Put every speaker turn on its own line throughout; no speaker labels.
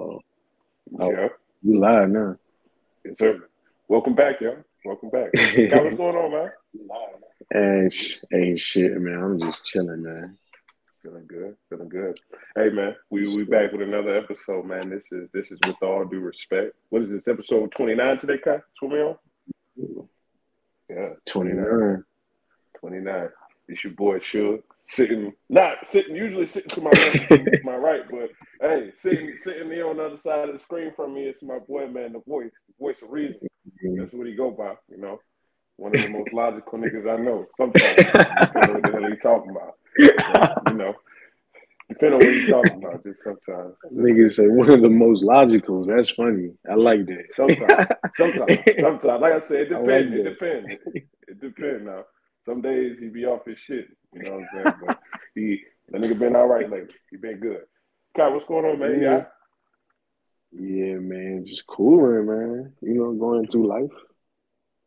Oh,
Yeah.
you live now.
Yes, sir. Welcome back, y'all. Welcome back. Guy, what's going on, man?
And ain't shit, man. I'm just chilling, man.
Feeling good. Feeling good. Hey, man, we we back with another episode, man. This is this is with all due respect. What is this episode twenty nine today, Kai? Swim me on. Yeah,
29.
29. It's your boy Suge. Sitting not sitting usually sitting to my left, my right, but hey, sitting sitting there on the other side of the screen from me is my boy man, the voice, the voice of reason. Mm-hmm. That's what he go by, you know. One of the most logical niggas I know. Sometimes depending on what the hell he talking about. So, you know. Depending on what he's talking about, just sometimes.
Niggas say one of the most logical. That's funny. I like that.
Sometimes. Sometimes. Sometimes. Like I said, it
I like
depends. it depends. It depends now. Some days he be off his shit. You know what I'm saying? But he that nigga been all right lately. He been good. Kai, what's going on, man?
Yeah.
Yeah.
Man. Just cooling, man. You know, going through life.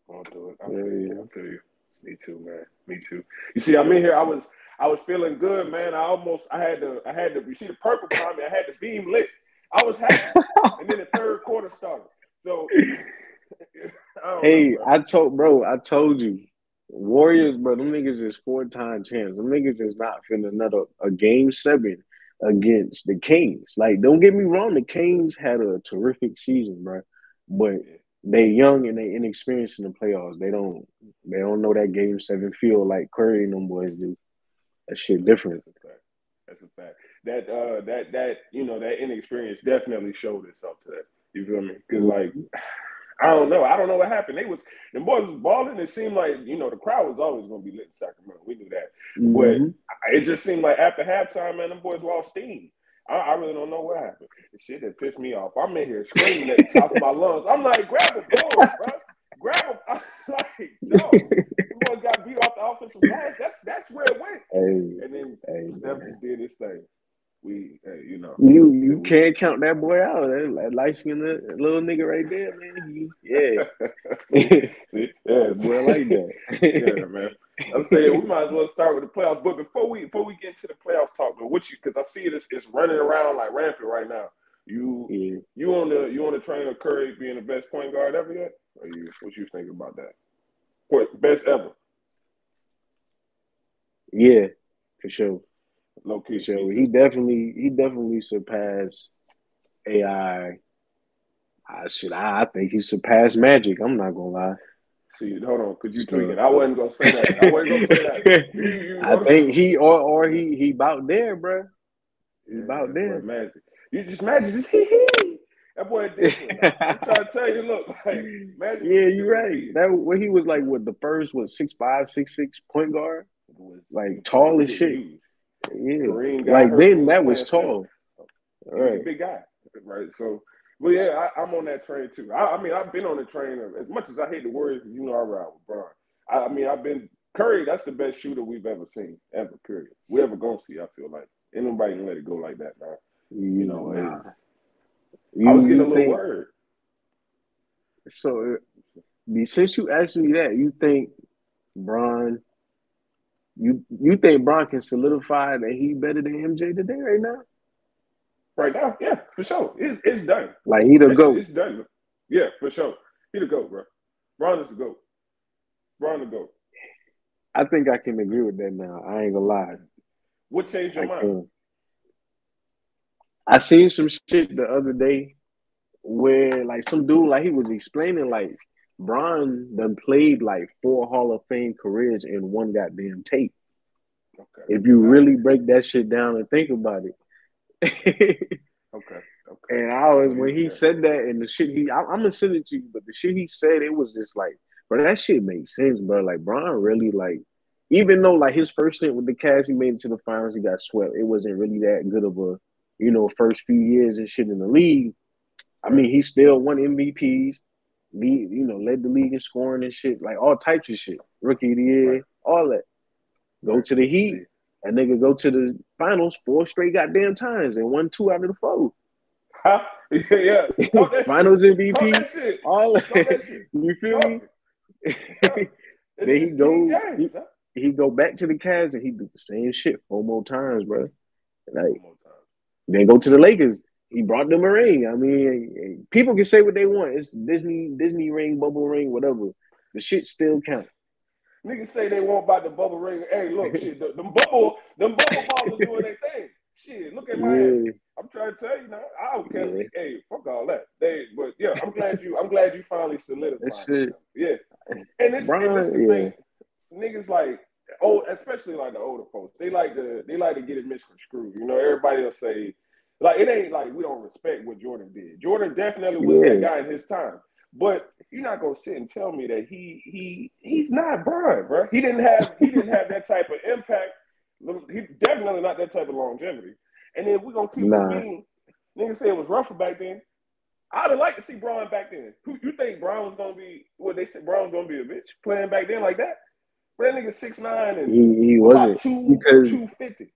Going through it. I
Yeah,
you.
yeah.
I feel you. Me too, man. Me too. You see, I'm in here. I was I was feeling good, man. I almost I had to I had to you see the purple behind me, I had the beam lit. I was happy. and then the third quarter started. So I
Hey,
know.
I told bro, I told you. Warriors, bro, them niggas is four time champs. Them niggas is not finna another a game seven against the Kings. Like, don't get me wrong, the Kings had a terrific season, bro. But they young and they inexperienced in the playoffs. They don't they don't know that game seven feel like Curry and them boys do. That shit different.
That's a fact. That's a fact. That uh that that you know that inexperience definitely showed itself that. You feel me? Because like I don't know. I don't know what happened. They was the boys was balling. It seemed like you know the crowd was always going to be lit in Sacramento. We knew that.
Mhm.
It just seemed like after halftime, man, them boys lost steam. I, I really don't know what happened. The shit that pissed me off. I'm in here screaming at the top of my lungs. I'm like, grab a ball, bro. Grab him. like, no. The boys got beat off the offensive line. That's that's where it went.
Hey,
And then
hey,
Steph just did his thing. We, hey, you know,
You you can't count that boy out. That, light skinned little nigga right there, man. He, yeah.
Yeah,
boy like that.
yeah, man. I'm saying we might as well start with the playoffs. But before we before we get into the playoff talk, but what you because I see it is it's running around like rampant right now. You
yeah.
you on the you on the train of Curry being the best point guard ever yet? Or you what you think about that? What best ever?
Yeah, for sure.
Low key.
Sure. He definitely he definitely surpassed AI. I ah, should I, I think he surpassed Magic. I'm not gonna lie.
See, hold on, could you tweak it? I wasn't gonna say that. I wasn't gonna say that. You, you,
I think he or or he he about there, bro. He
Yeah,
about there.
boy Magic. You just Magic, just hee hee. That boy different. I'm trying to tell you, look, like Magic.
Yeah, you're right. That when he was like what the first what six five six six point guard.
was
like, tall as shit. Yeah, like then that was tall. Right.
big guy, right? So, but yeah, I, I'm on that train too. I, I mean, I've been on the train of, as much as I hate the Warriors. You know, I ride with Bron. I, I mean, I've been Curry. That's the best shooter we've ever seen, ever. Period. We ever gonna see? I feel like ain't nobody can let it go like that now.
You
know,
know,
I was getting a little
think-
word.
So, uh, since you asked me that, you think Bron, you you think Bron can solidify that he better than MJ today right now?
Right now, yeah, for sure. It's, it's done.
Like he the goat.
It's done. Yeah, for sure. He the goat, bro. Bron is the goat. Bron the goat.
I think I can agree with that now. I ain't gonna lie.
What changed your
I
mind?
can. I seen some shit the other day where like some dude like he was explaining like Bron done played like four Hall of Fame careers in one goddamn tape.
Okay.
If you really break that shit down and think about it.
Okay. Okay.
And I was when he said that and the shit he I, I'm gonna send it to you, but the shit he said it was just like, bro, that shit makes sense, bro. Like Bron really like, even though like his first stint with the Cavs, he made it to the finals, he got swept. It wasn't really that good of a, you know, first few years and shit in the league. I mean, he still won MVPs, lead, you know, led the league in scoring and shit, like all types of shit. Rookie of the year,
Right.
all that. Go to the Heat, and nigga go to the finals four straight goddamn times and won two out of the four.
Huh? yeah.
Finals
shit.
MVP,
that
all
that shit.
you feel
Talk
me?
It's
he go. He- he go back to the Cavs and he do the same shit four more times, bro. Like
One more time.
then go to the Lakers. He brought them a ring. I mean, people can say what they want. It's Disney, Disney ring, bubble ring, whatever. The shit still count.
Niggas say they want about the bubble ring. Hey, look, shit, the, them bubble, them bubble balls are doing their thing. Shit, look at my yeah. I'm trying to tell you now. I don't care. Yeah. Hey, fuck all that. They, but yeah, I'm glad you. I'm glad you finally solidified. Yeah, and it's, Brian, and it's the yeah. thing. Niggas like oh, especially like the older folks. They like to they like to get it misconstrued. You know, everybody will say like it ain't like we don't respect what Jordan did. Jordan definitely was yeah. that guy in his time. But you're not gonna sit and tell me that he he he's not Bron, bro. He didn't have he didn't have that type of impact. He definitely not that type of longevity. And then we're gonna keep nah. being niggas say it was rougher back then. I'd have liked to see Bron back then. Who you think Bron was gonna be? What they said Bron was gonna be a bitch playing back then like that? But that nigga six nine and
he, he wasn't
two because two fifty.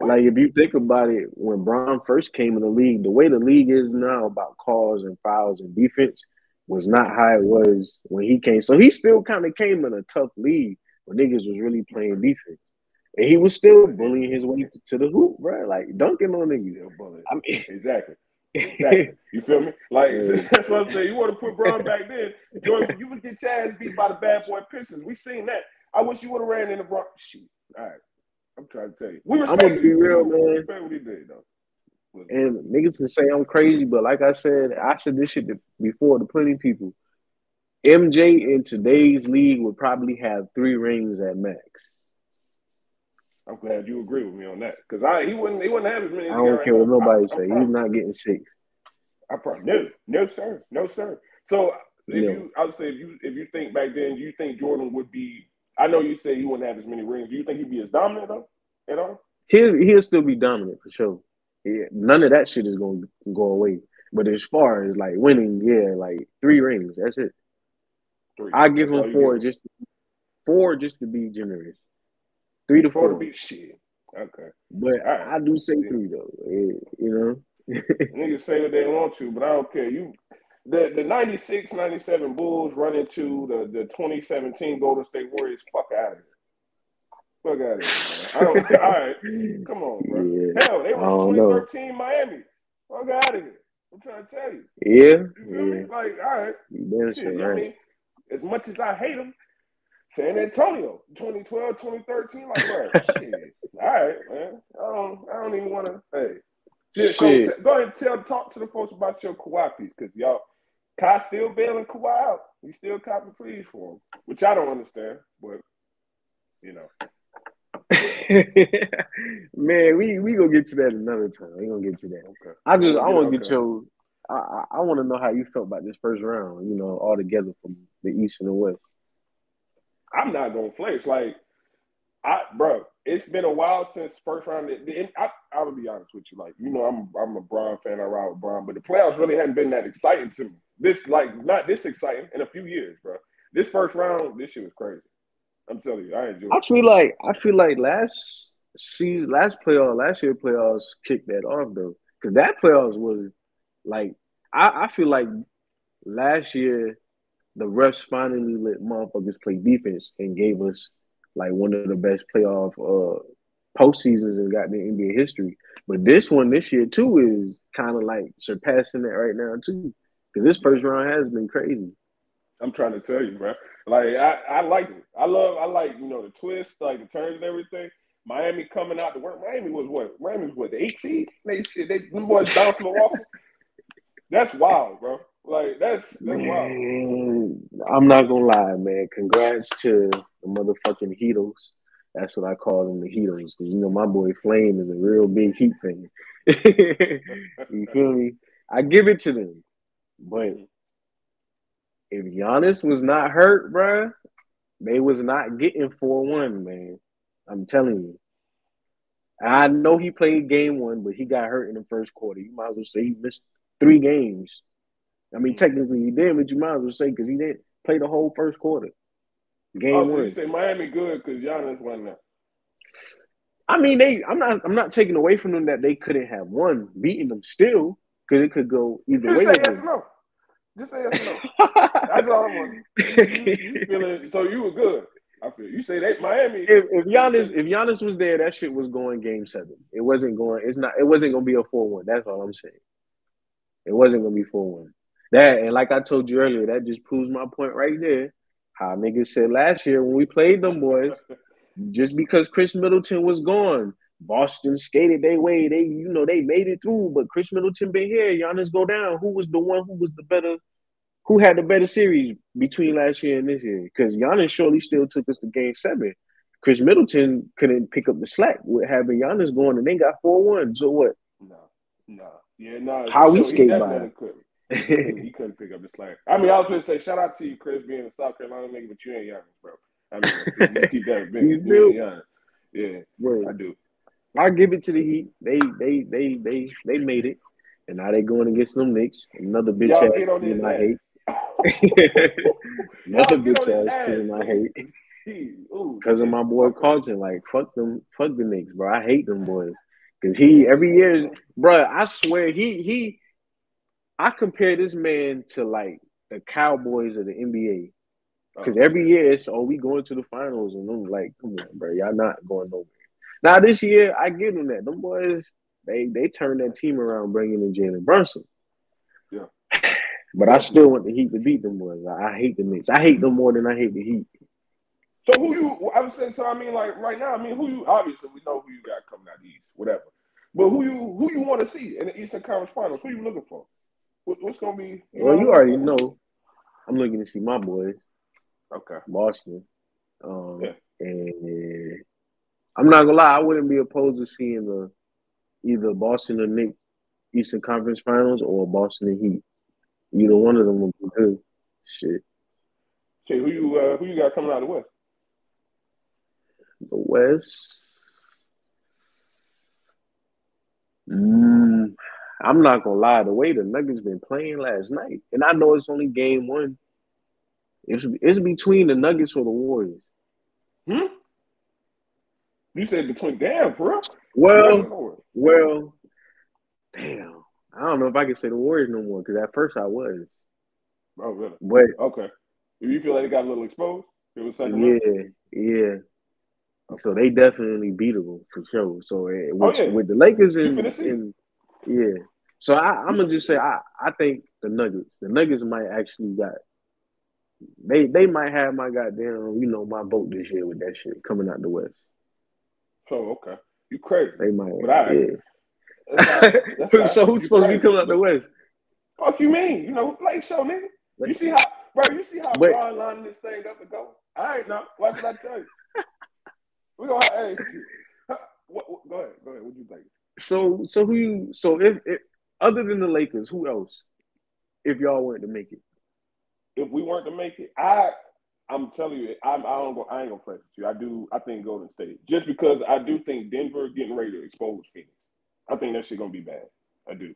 Like if you think about it, when Bron first came in the league, the way the league is now about calls and fouls and defense was not how it was when he came. So he still kind of came in a tough league where niggas was really playing defense. And he was still bullying his way to, to the hoop, bro. Like dunking on niggas.
I mean, exactly. Exactly. You feel me? Like yeah. that's what I'm saying. You want to put Bron back then? You would get Chaz beat by the bad boy Pistons. We seen that. I wish you would have ran in the Bronx. Shoot. All right. I'm trying to tell you. We I'm gonna be real, man. He did, though.
And niggas can say I'm crazy, but like I said, I said this shit before to plenty of people. MJ in today's league would probably have three rings at max.
I'm glad you agree with me on that because I he wouldn't he wouldn't have as many.
I don't care what nobody I, say. He's not getting six.
I probably no, no sir, no sir. So if no. you, I would say if you if you think back then, you think Jordan would be I know you say he wouldn't have as many rings. Do you think he'd be as dominant though at all?
He'll he'll still be dominant for sure. Yeah, none of that shit is going to go away. But as far as like winning, yeah, like three rings. That's it. Three. I give him four just four just to be generous. Three to four, four
to be shit. Okay,
but right. I do say three though. Yeah, you
know, niggas say what they want to, but I don't care. You the the 96, 97 Bulls run into the, the 2017 Golden State Warriors. Fuck out of here. Fuck out of here, man. all right, come on, bro. Yeah, Hell, they were 2013 know. Miami. Fuck out of here. I'm trying to tell you.
Yeah.
You feel
yeah.
me? Like, all right. Shit, right. I mean, as much as I hate them, San Antonio, 2012, 2013, like, bro, shit. All right, man. I don't, I don't even want to. Hey, shit. So t- go ahead and tell, talk to the folks about your Kawhi piece, because y'all, Kai still bailing Kawhi out. He still copping pleas for him, which I don't understand, but you know.
Man, we we gonna get to that another time. We gonna get to that. Okay. I just I want to get your. I I want to know how you felt about this first round. You know, all together from the East and the West.
I'm not gonna flex. Like, I bro, it's been a while since first round. I I will be honest with you. Like, you know, I'm I'm a Bron fan. I ride with Bron, but the playoffs really hadn't been that exciting to me. This like not this exciting in a few years, bro. This first round, this shit was crazy. I'm telling you, I. I
feel like I feel like last season, last playoff, last year playoffs kicked that off though, because that playoffs was like I, I feel like last year the refs finally let motherfuckers play defense and gave us like one of the best playoff uh postseasons in goddamn NBA history. But this one this year too is kind of like surpassing that right now too, because this first round has been crazy.
I'm trying to tell you, bro. Like I, I like it. I love. I like you know the twist, like the turns and everything. Miami coming out to work. Miami was what? Miami was what? The eight seed. They shit. They them boys bounced Milwaukee. That's wild, bro. Like that's that's man,
wild. I'm not gonna lie, man. Congrats to the motherfucking Heatles. That's what I call them, the Heatles. Because you know my boy Flame is a real big Heat fan. you feel me? I give it to them, but if Giannis was not hurt, bruh, they was not getting 4-1, man. I'm telling you. I know he played game one, but he got hurt in the first quarter. You might as well say he missed three games. I mean, mm-hmm. technically he did, but you might as well say because he didn't play the whole first quarter.
Game oh, so one. say Miami good because Giannis won that.
I mean, they. I'm not. I'm not taking away from them that they couldn't have won, beating them still, because it could go either way.
Say yes no. Just say yes no. That's all I want. You, you feeling, so you were good. I feel you say that Miami.
If, if Giannis if Giannis was there, that shit was going game seven. It wasn't going. It's not. It wasn't gonna be a four one. That's all I'm saying. It wasn't gonna be four one. That and like I told you earlier, that just proves my point right there. How niggas said last year when we played them boys, just because Khris Middleton was gone, Boston skated their way. They, you know, they made it through. But Khris Middleton been here. Giannis go down. Who was the one who was the better? Who had the better series between last year and this year? Because Giannis surely still took us to Game Seven. Khris Middleton couldn't pick up the slack with having Giannis going, and they got four one. So what?
No, no, yeah, no.
How
so
we skate by?
couldn't. He couldn't- pick up the slack. I mean, I was going to say, shout out to you, Khris, being a South Carolina nigga, but you ain't Giannis, bro. I mean, you keep that big.
You
You
do?
Giannis. Yeah,
Word.
I do.
I give it to the Heat. They they they they they made it, and now they going against them Knicks. Another bitch
Y'all
ass
get on his
team I hate. Another bitch ass team I hate because of my boy Carlton. Like fuck them, fuck the Knicks, bro. I hate them boys because he every year, is, bro. I swear he he. I compare this man to like the Cowboys of the NBA because oh. every year it's oh we going to the finals and I'm like come on, bro, y'all not going nowhere. Now this year I give them that. Them boys they they turned that team around, bringing in Jalen Brunson.
Yeah.
But I still want the Heat to beat them boys. I, I hate the Knicks. I hate them more than I hate the Heat.
So who you? I would saying. So I mean, like right now, I mean, who you? Obviously, we know who you got coming out the East, whatever. But who you? Who you want to see in the Eastern Conference Finals? Who you looking for? What, what's gonna be?
Well, you already know. I'm looking to see my boys,
Okay.
Boston. Um,
Yeah.
and I'm not gonna lie, I wouldn't be opposed to seeing the either Boston or Nick Eastern Conference Finals or Boston and Heat. Either one of them would be good. Shit.
So who you? Uh, who you got coming out of the West?
The West. Mm, I'm not gonna lie. The way the Nuggets been playing last night, and I know it's only game one. It's it's between the Nuggets or the Warriors.
Hmm. You said between damn, for real?
Well, well, damn. I don't know if I can say the Warriors no more because at first I was,
oh really?
but
Okay. Do you feel like it got a little exposed? It was
yeah, yeah. So they definitely beatable for sure. So uh, with,
Oh, yeah.
with the Lakers and, and yeah, so I, I'm gonna just say I, I think the Nuggets, the Nuggets might actually got they they might have my goddamn you know my vote this year with that shit coming out the West.
So okay, you crazy?
They might,
But I-
yeah.
That's right. That's right.
so who's supposed to be coming out the West?
Fuck you mean? You know, Lake Show, nigga. You see how, bro? You see how
But-
Bron lining this thing up and go? I ain't know. What did I tell you? we gonna hey, what, what, go ahead, go ahead. What you think?
So so who you so if, if other than the Lakers, who else? If y'all weren't to make it,
If we weren't to make it, I, I'm telling you, I'm, I don't go. I ain't gonna with you. I do. I think Golden State, just because I do think Denver getting ready to expose Phoenix. I think that shit gonna be bad. I do.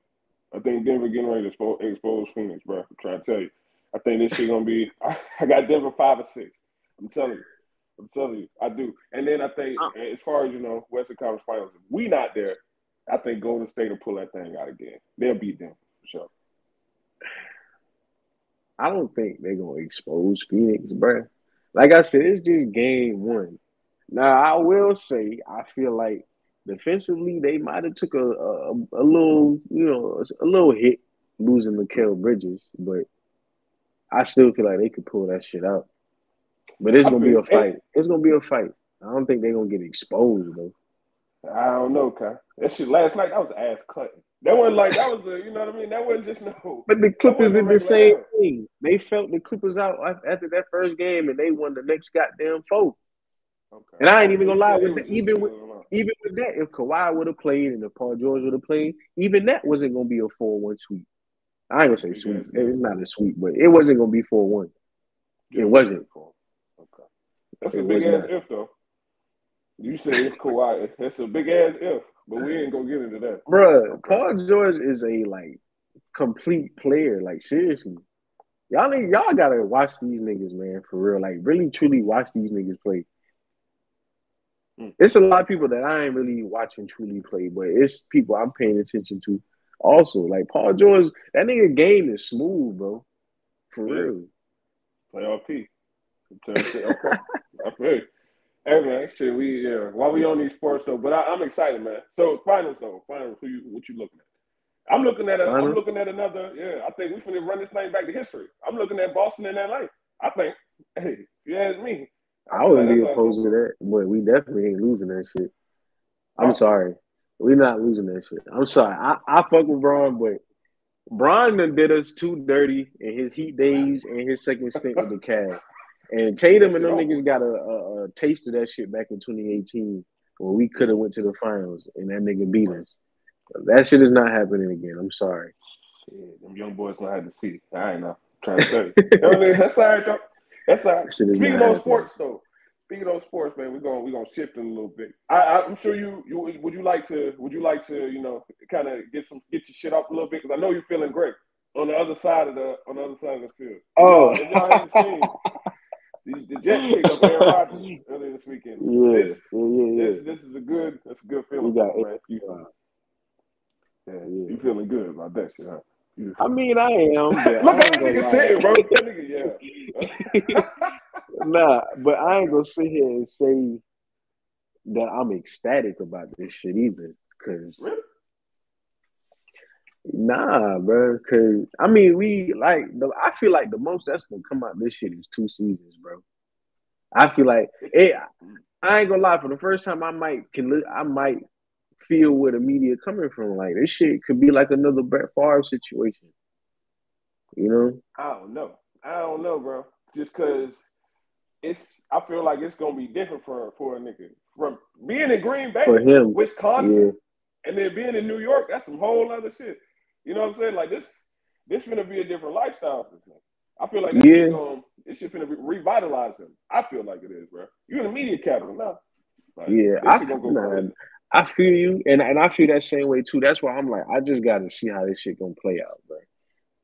I think Denver getting ready to expose, expose Phoenix, bro. I'm trying to tell you. I think this shit gonna be. I got Denver five or six. I'm telling you. I'm telling you, I do. And then I think,
Uh.
as far as you know, Western Conference Finals, if we not there, I think Golden State will pull that thing out again. They'll beat them for sure.
I don't think they're gonna expose Phoenix, bro. Like I said, it's just game one. Now I will say I feel like defensively they might have took a, a a little you know a little hit losing Mikal Bridges, but I still feel like they could pull that shit out. But it's gonna be a fight. It's gonna be a fight. I don't think they're gonna get exposed though.
I don't know, Kai. That shit last night, that was ass cutting. That wasn't like that was a, you know what I mean? That wasn't just no.
But the Clippers did the same
regular
thing. They felt the Clippers out after that first game, and they won the next goddamn four.
Okay.
And I ain't even gonna lie, with the- even with- Even with that, if Kawhi would have played and if Paul George would have played, even that wasn't gonna be a four-one sweep. I ain't gonna say sweep. It's not a sweep, but it wasn't gonna be four-one. It wasn't.
Okay. That's
It
a big ass
not.
if though. You say if Kawhi, that's a big ass if, but we ain't gonna get into that.
Bruh, Paul George is a like complete player. Like seriously, y'all need, y'all gotta watch these niggas, man, for real. Like really, truly watch these niggas play.
Mm.
It's a lot of people that I ain't really watching truly play, but it's people I'm paying attention to. Also, like Paul George, that nigga game is smooth, bro. For
Yeah.
real.
Playoff P. Okay. I feel man, shit, we yeah. While we on these sports though, but I, I'm excited, man. So finals though, finals. Who you what you looking at? I'm looking at a, I'm looking at another. Yeah, I think we finna run this thing back to history. I'm looking at Boston and LA. I think, hey, you ask me,
I wouldn't be opposed to that, but we definitely ain't losing that shit. I'm sorry, we not losing that shit. I'm sorry. I, I fuck with Bron, but Bron done did us too dirty in his Heat days and his second stint with the Cavs. And Tatum and them niggas got a, a, a, taste of that shit back in 2018 when we could have went to the finals and that nigga beat us. That shit is not happening again. I'm sorry.
Shit, them young boys gonna have to see. I ain't know. I'm trying to tell you. That's all right, though. That's all right. Speaking of sports, though. Speaking of sports, man, we're gonna we're gonna shift a little bit. I, am sure you you would you like to would you like to you know kind of get some get your shit off a little bit because I know you're feeling great on the other side of the on the other side of the field.
Oh,
if y'all haven't seen the, the Jets pick up Aaron Rodgers earlier this weekend.
Yeah, this, yeah, yeah,
This this is a good that's a good feeling, got, man. You, yeah, yeah, you feeling good about that shit, huh?
I mean, I am.
Look at that nigga sitting, bro. That nigga,
yeah. nah, but I ain't gonna sit here and say that I'm ecstatic about this shit either, cause. Really? Nah, bro. Cause I mean, we like the. I feel like the most that's gonna come out this shit is two seasons, bro. I feel like it. I ain't gonna lie. For the first time, I might can. I might feel where the media coming from. Like this shit could be like another Brett Favre situation. You know?
I don't know. I don't know, bro. Just cause it's I feel like it's gonna be different for for a nigga. From being in Green Bay,
for him,
Wisconsin, yeah. and then being in New York, that's some whole other shit. You know what I'm saying? Like this this gonna be a different lifestyle for him. I feel like this yeah. shit gonna this shit finna revitalize him. I feel like it is, bro. You in the media capital now.
Like, yeah, I, go nah, I feel you, and and I feel that same way too. That's why I'm like, I just got to see how this shit gonna play out, bro.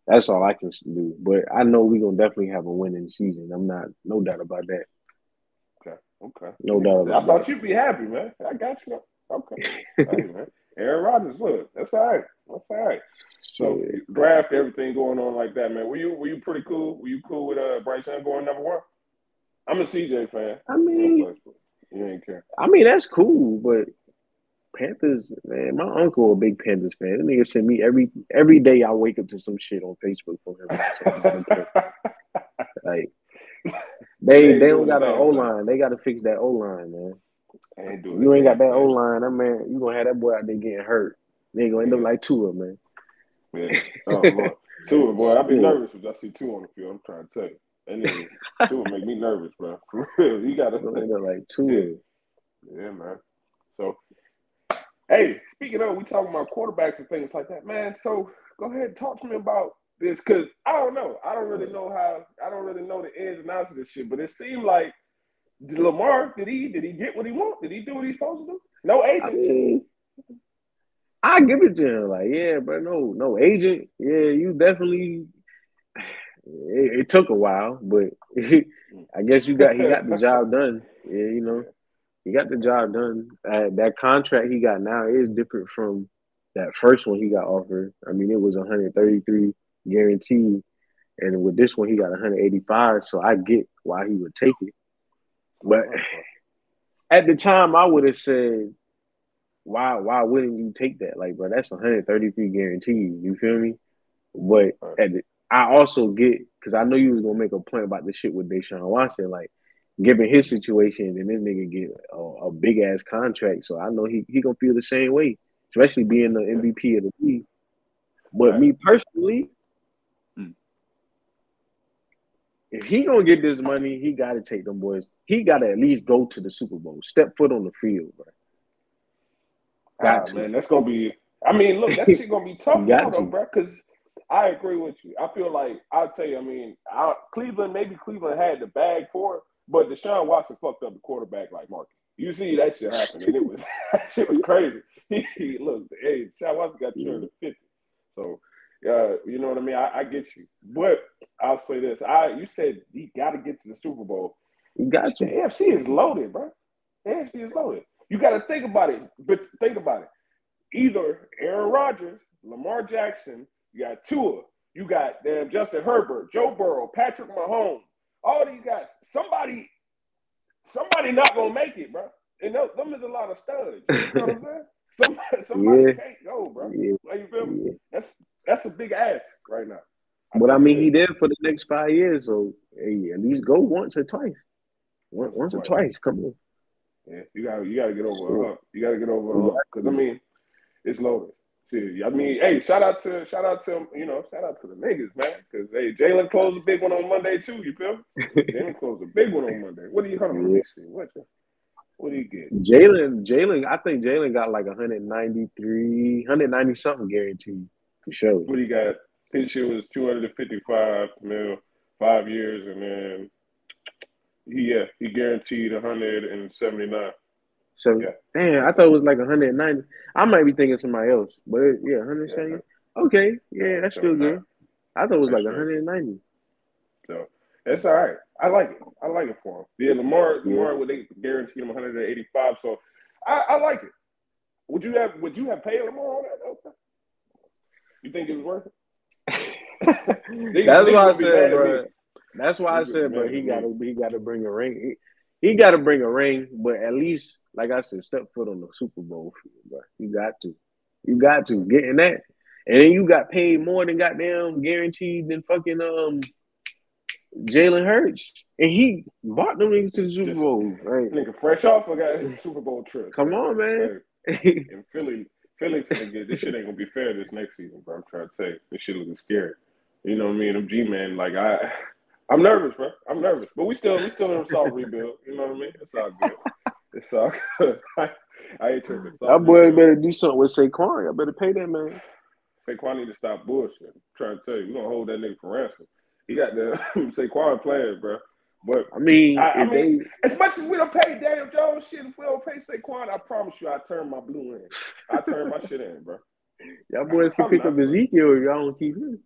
That's all I can do. But I know we gonna definitely have a winning season. I'm not, no doubt about that.
Okay, okay,
no doubt.
I thought that. you'd be happy, man. I got you. Okay, man. Aaron Rodgers, look, that's all right. That's all right. So draft everything going on like that, man. Were you were you pretty cool? Were you cool with uh Bryce Young going number one? I'm a CJ fan.
I mean,
you ain't care.
I mean, that's cool, but Panthers, man, my uncle a big Panthers fan. That nigga send me every every day. I wake up to some shit on Facebook from him. like they they don't got an O line. They got to fix that O line, man. Ain't you ain't got that O line, that man. You gonna have that boy out there getting hurt. They gonna end up like two Tua, man.
Yeah. Oh, boy. Tua, boy, I be yeah. nervous if I see two on the field. I'm trying to tell you. Nigga, Tua make me nervous, bro. For real, you gotta
end up like Tua.
Yeah. yeah, man. So Hey, speaking of, we talking about quarterbacks and things like that, man. So go ahead and talk to me about this because I don't know. I don't really know how. I don't really know the ins and outs of this shit. But it seemed like Lamar did he did he get what he want? Did he do what he's supposed to do? No agent. I, mean,
I give it to him. Like yeah, but no no agent. Yeah, you definitely. It, it took a while, but I guess you got he got the job done. Yeah, you know he got the job done. Uh, that contract he got now is different from that first one he got offered. I mean, it was 133 guaranteed, and with this one he got 185. So I get why he would take it, but at the time I would have said, why why wouldn't you take that? Like, bro, that's 133 guaranteed. You feel me? But at the, I also get because I know you was gonna make a point about the shit with Deshaun Watson. Like, given his situation, and this nigga get a, a big ass contract, so I know he he gonna feel the same way, especially being the MVP of the league. But right. me personally, hmm. If he gonna get this money, he got to take them boys. He got to at least go to the Super Bowl, step foot on the field, bro.
Got ah, man, that's gonna be. I mean, look, that shit gonna be tough now, though, bro. Because I agree with you. I feel like I'll tell you. I mean, I, Cleveland maybe Cleveland had the bag for it, but Deshaun Watson fucked up the quarterback like Marcus. You see that shit happen, and it was that shit was crazy. He, look, hey, Deshaun Watson got turned to fifty, so uh, you know what I mean. I, I, get you, but I'll say this: I you said he got to get to the Super Bowl.
You got to.
The AFC is loaded, bro. The AFC is loaded. You got to think about it, but think about it. Either Aaron Rodgers, Lamar Jackson, you got Tua, you got damn Justin Herbert, Joe Burrow, Patrick Mahomes, all these guys, somebody, somebody not gonna make it, bro. And them, them is a lot of studs. You know what I'm saying? somebody, somebody yeah. can't go, bro. Yeah. Like, you feel me? Yeah. That's that's a big ask right now.
But I mean, he did for the next five years, so hey, at least go once or twice. Once, once or twice. Come on.
Yeah, you got you got to get over a hump. Uh, you got to get over uh, a hump because I mean, it's loaded. See, I mean, hey, shout out to shout out to you know shout out to the niggas, man. Because hey, Jalen closed a big one on Monday too. You feel? Me? Jalen closed a big one on Monday. What do you on? Let. What? The, what do you get?
Jalen, Jalen, I think Jalen got like 193, 190 something guaranteed for sure.
What do you got? His year was 255 mil, five years, and then he yeah, he guaranteed 179.
So yeah. damn, I thought it was like 190. I might be thinking somebody else, but yeah, 170. Yeah. Okay, yeah, that's still good. I thought it was like 190.
So that's all right. I like it. I like it for him. Yeah, Lamar, Lamar, would they guaranteed him 185. So I, I, like it. Would you have Would you have paid Lamar on that? You think it was worth
it? That's why I said, bro. That's why I said, bro. He got to he got to bring a ring. He, he got to bring a ring, but at least, like I said, step foot on the Super Bowl field, bro. You got to, you got to get in that, and then you got paid more than goddamn guaranteed than fucking um Jalen Hurts, and he bought them niggas to the Super Bowl. Right?
Nigga, fresh off a guy Super Bowl trip.
Come on, man.
in Philly, Philly finna get this shit ain't gonna be fair this next season, bro. I'm trying to say this shit looking scary. You know what I mean? I'm G man, like I, I'm nervous, bro. I'm nervous, but we still we still in a soft rebuild. You know what I mean? It's all good. It's all good. I, I ain't tripping.
That boy better do something with Saquon. I better pay that man.
Saquon need to stop bullshit. I'm trying to tell you, we gonna hold that nigga for ransom. He got the Saquon playing, bro. But
I mean,
I, I mean they... as much as we don't pay Daniel Jones shit, if we don't pay Saquon, I promise you, I turn my blue in. I turn my shit in, bro.
Y'all boys can pick up Ezekiel if y'all don't keep him.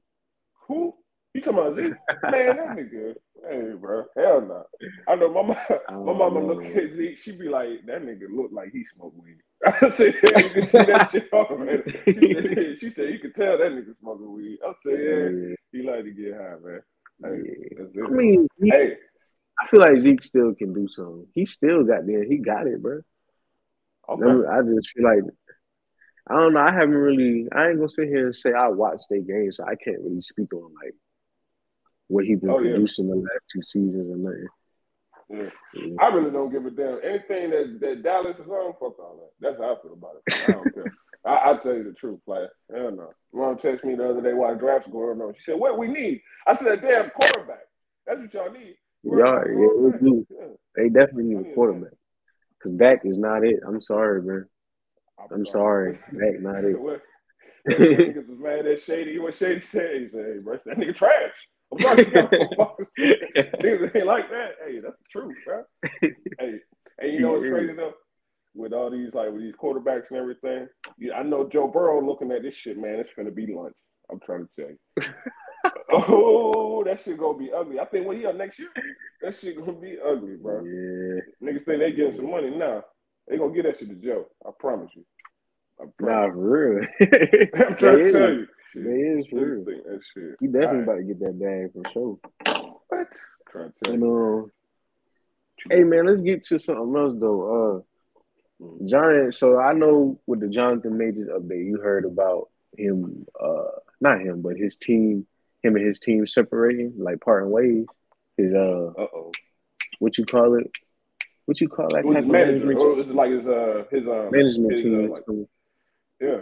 Who? You talking about Zeke? Man, that nigga. Hey, bro. Hell no. Nah. I know my mama, my mama look at Zeke. She be like, that nigga look like he smoke weed. I said, yeah, you can see that shit already. She said, she said, you can tell that nigga smoking weed. I said, yeah, he like to get high, man. Hey,
I mean, hey, I feel like Zeke still can do something. He still got there. He got it, bro. Okay. I just feel like I don't know. I haven't really. I ain't gonna sit here and say I watched their games, so I can't really speak on like what he been oh, producing yeah. the last two seasons or nothing.
Yeah. yeah. I really don't give a damn. Anything that, that Dallas is on, fuck all that. That's how I feel about it. I don't care. I, will tell you the truth, like hell no. Mom texted me the other day while draft's going on. She said, "What we need?" I said, "A damn quarterback. That's what y'all need."
Y'all, yeah, do. Yeah. They definitely need a quarterback. Cause Dak is not it. I'm sorry, man. I'm sorry, Dak not it.
niggas was mad at Shady. What Shady said, he said, "Hey, bro, that nigga trash." I'm sorry, niggas ain't like that. Hey, that's the truth, bro. hey, and you know what's crazy though? with all these like with these quarterbacks and everything. Yeah, I know Joe Burrow looking at this shit, man. It's gonna be lunch. I'm trying to tell you. Oh, that shit gonna be ugly. I think when he up next year, that shit gonna be ugly, bro.
Yeah.
Niggas think they getting some money now. They gonna get that shit to Joe. I promise you.
I promise. Nah, for real.
I'm trying to tell you.
It is for real. That shit. He definitely right. about to get that bag for sure.
What? I'm trying to tell
you. Know, hey man, let's get to something else though. Uh John, so I know with the Jonathan Majors update, you heard about him, uh, not him, but his team, him and his team separating, like parting ways. His uh,
oh,
what you call it? What you call that
type of management? Or is it like his uh his uh
management his, team?
Uh, like, yeah.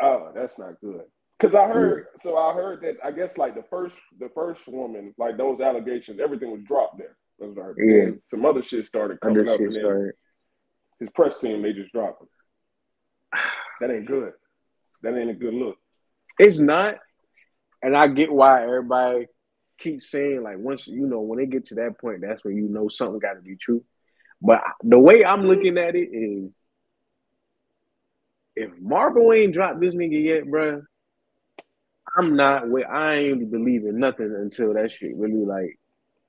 Oh, that's not good. Cause I heard, yeah. so I heard that I guess like the first, the first woman, like those allegations, everything was dropped there. That's what I heard. Yeah. some other shit started coming other up, and then, his press team, they just dropped him. That ain't good. That ain't a good look.
It's not. And I get why everybody keeps saying, like, once, you know, when they get to that point, that's when you know something got to be true. But the way I'm looking at it is if Marvel ain't dropped this nigga yet, bro, I'm not, where I ain't believing nothing until that shit really, like,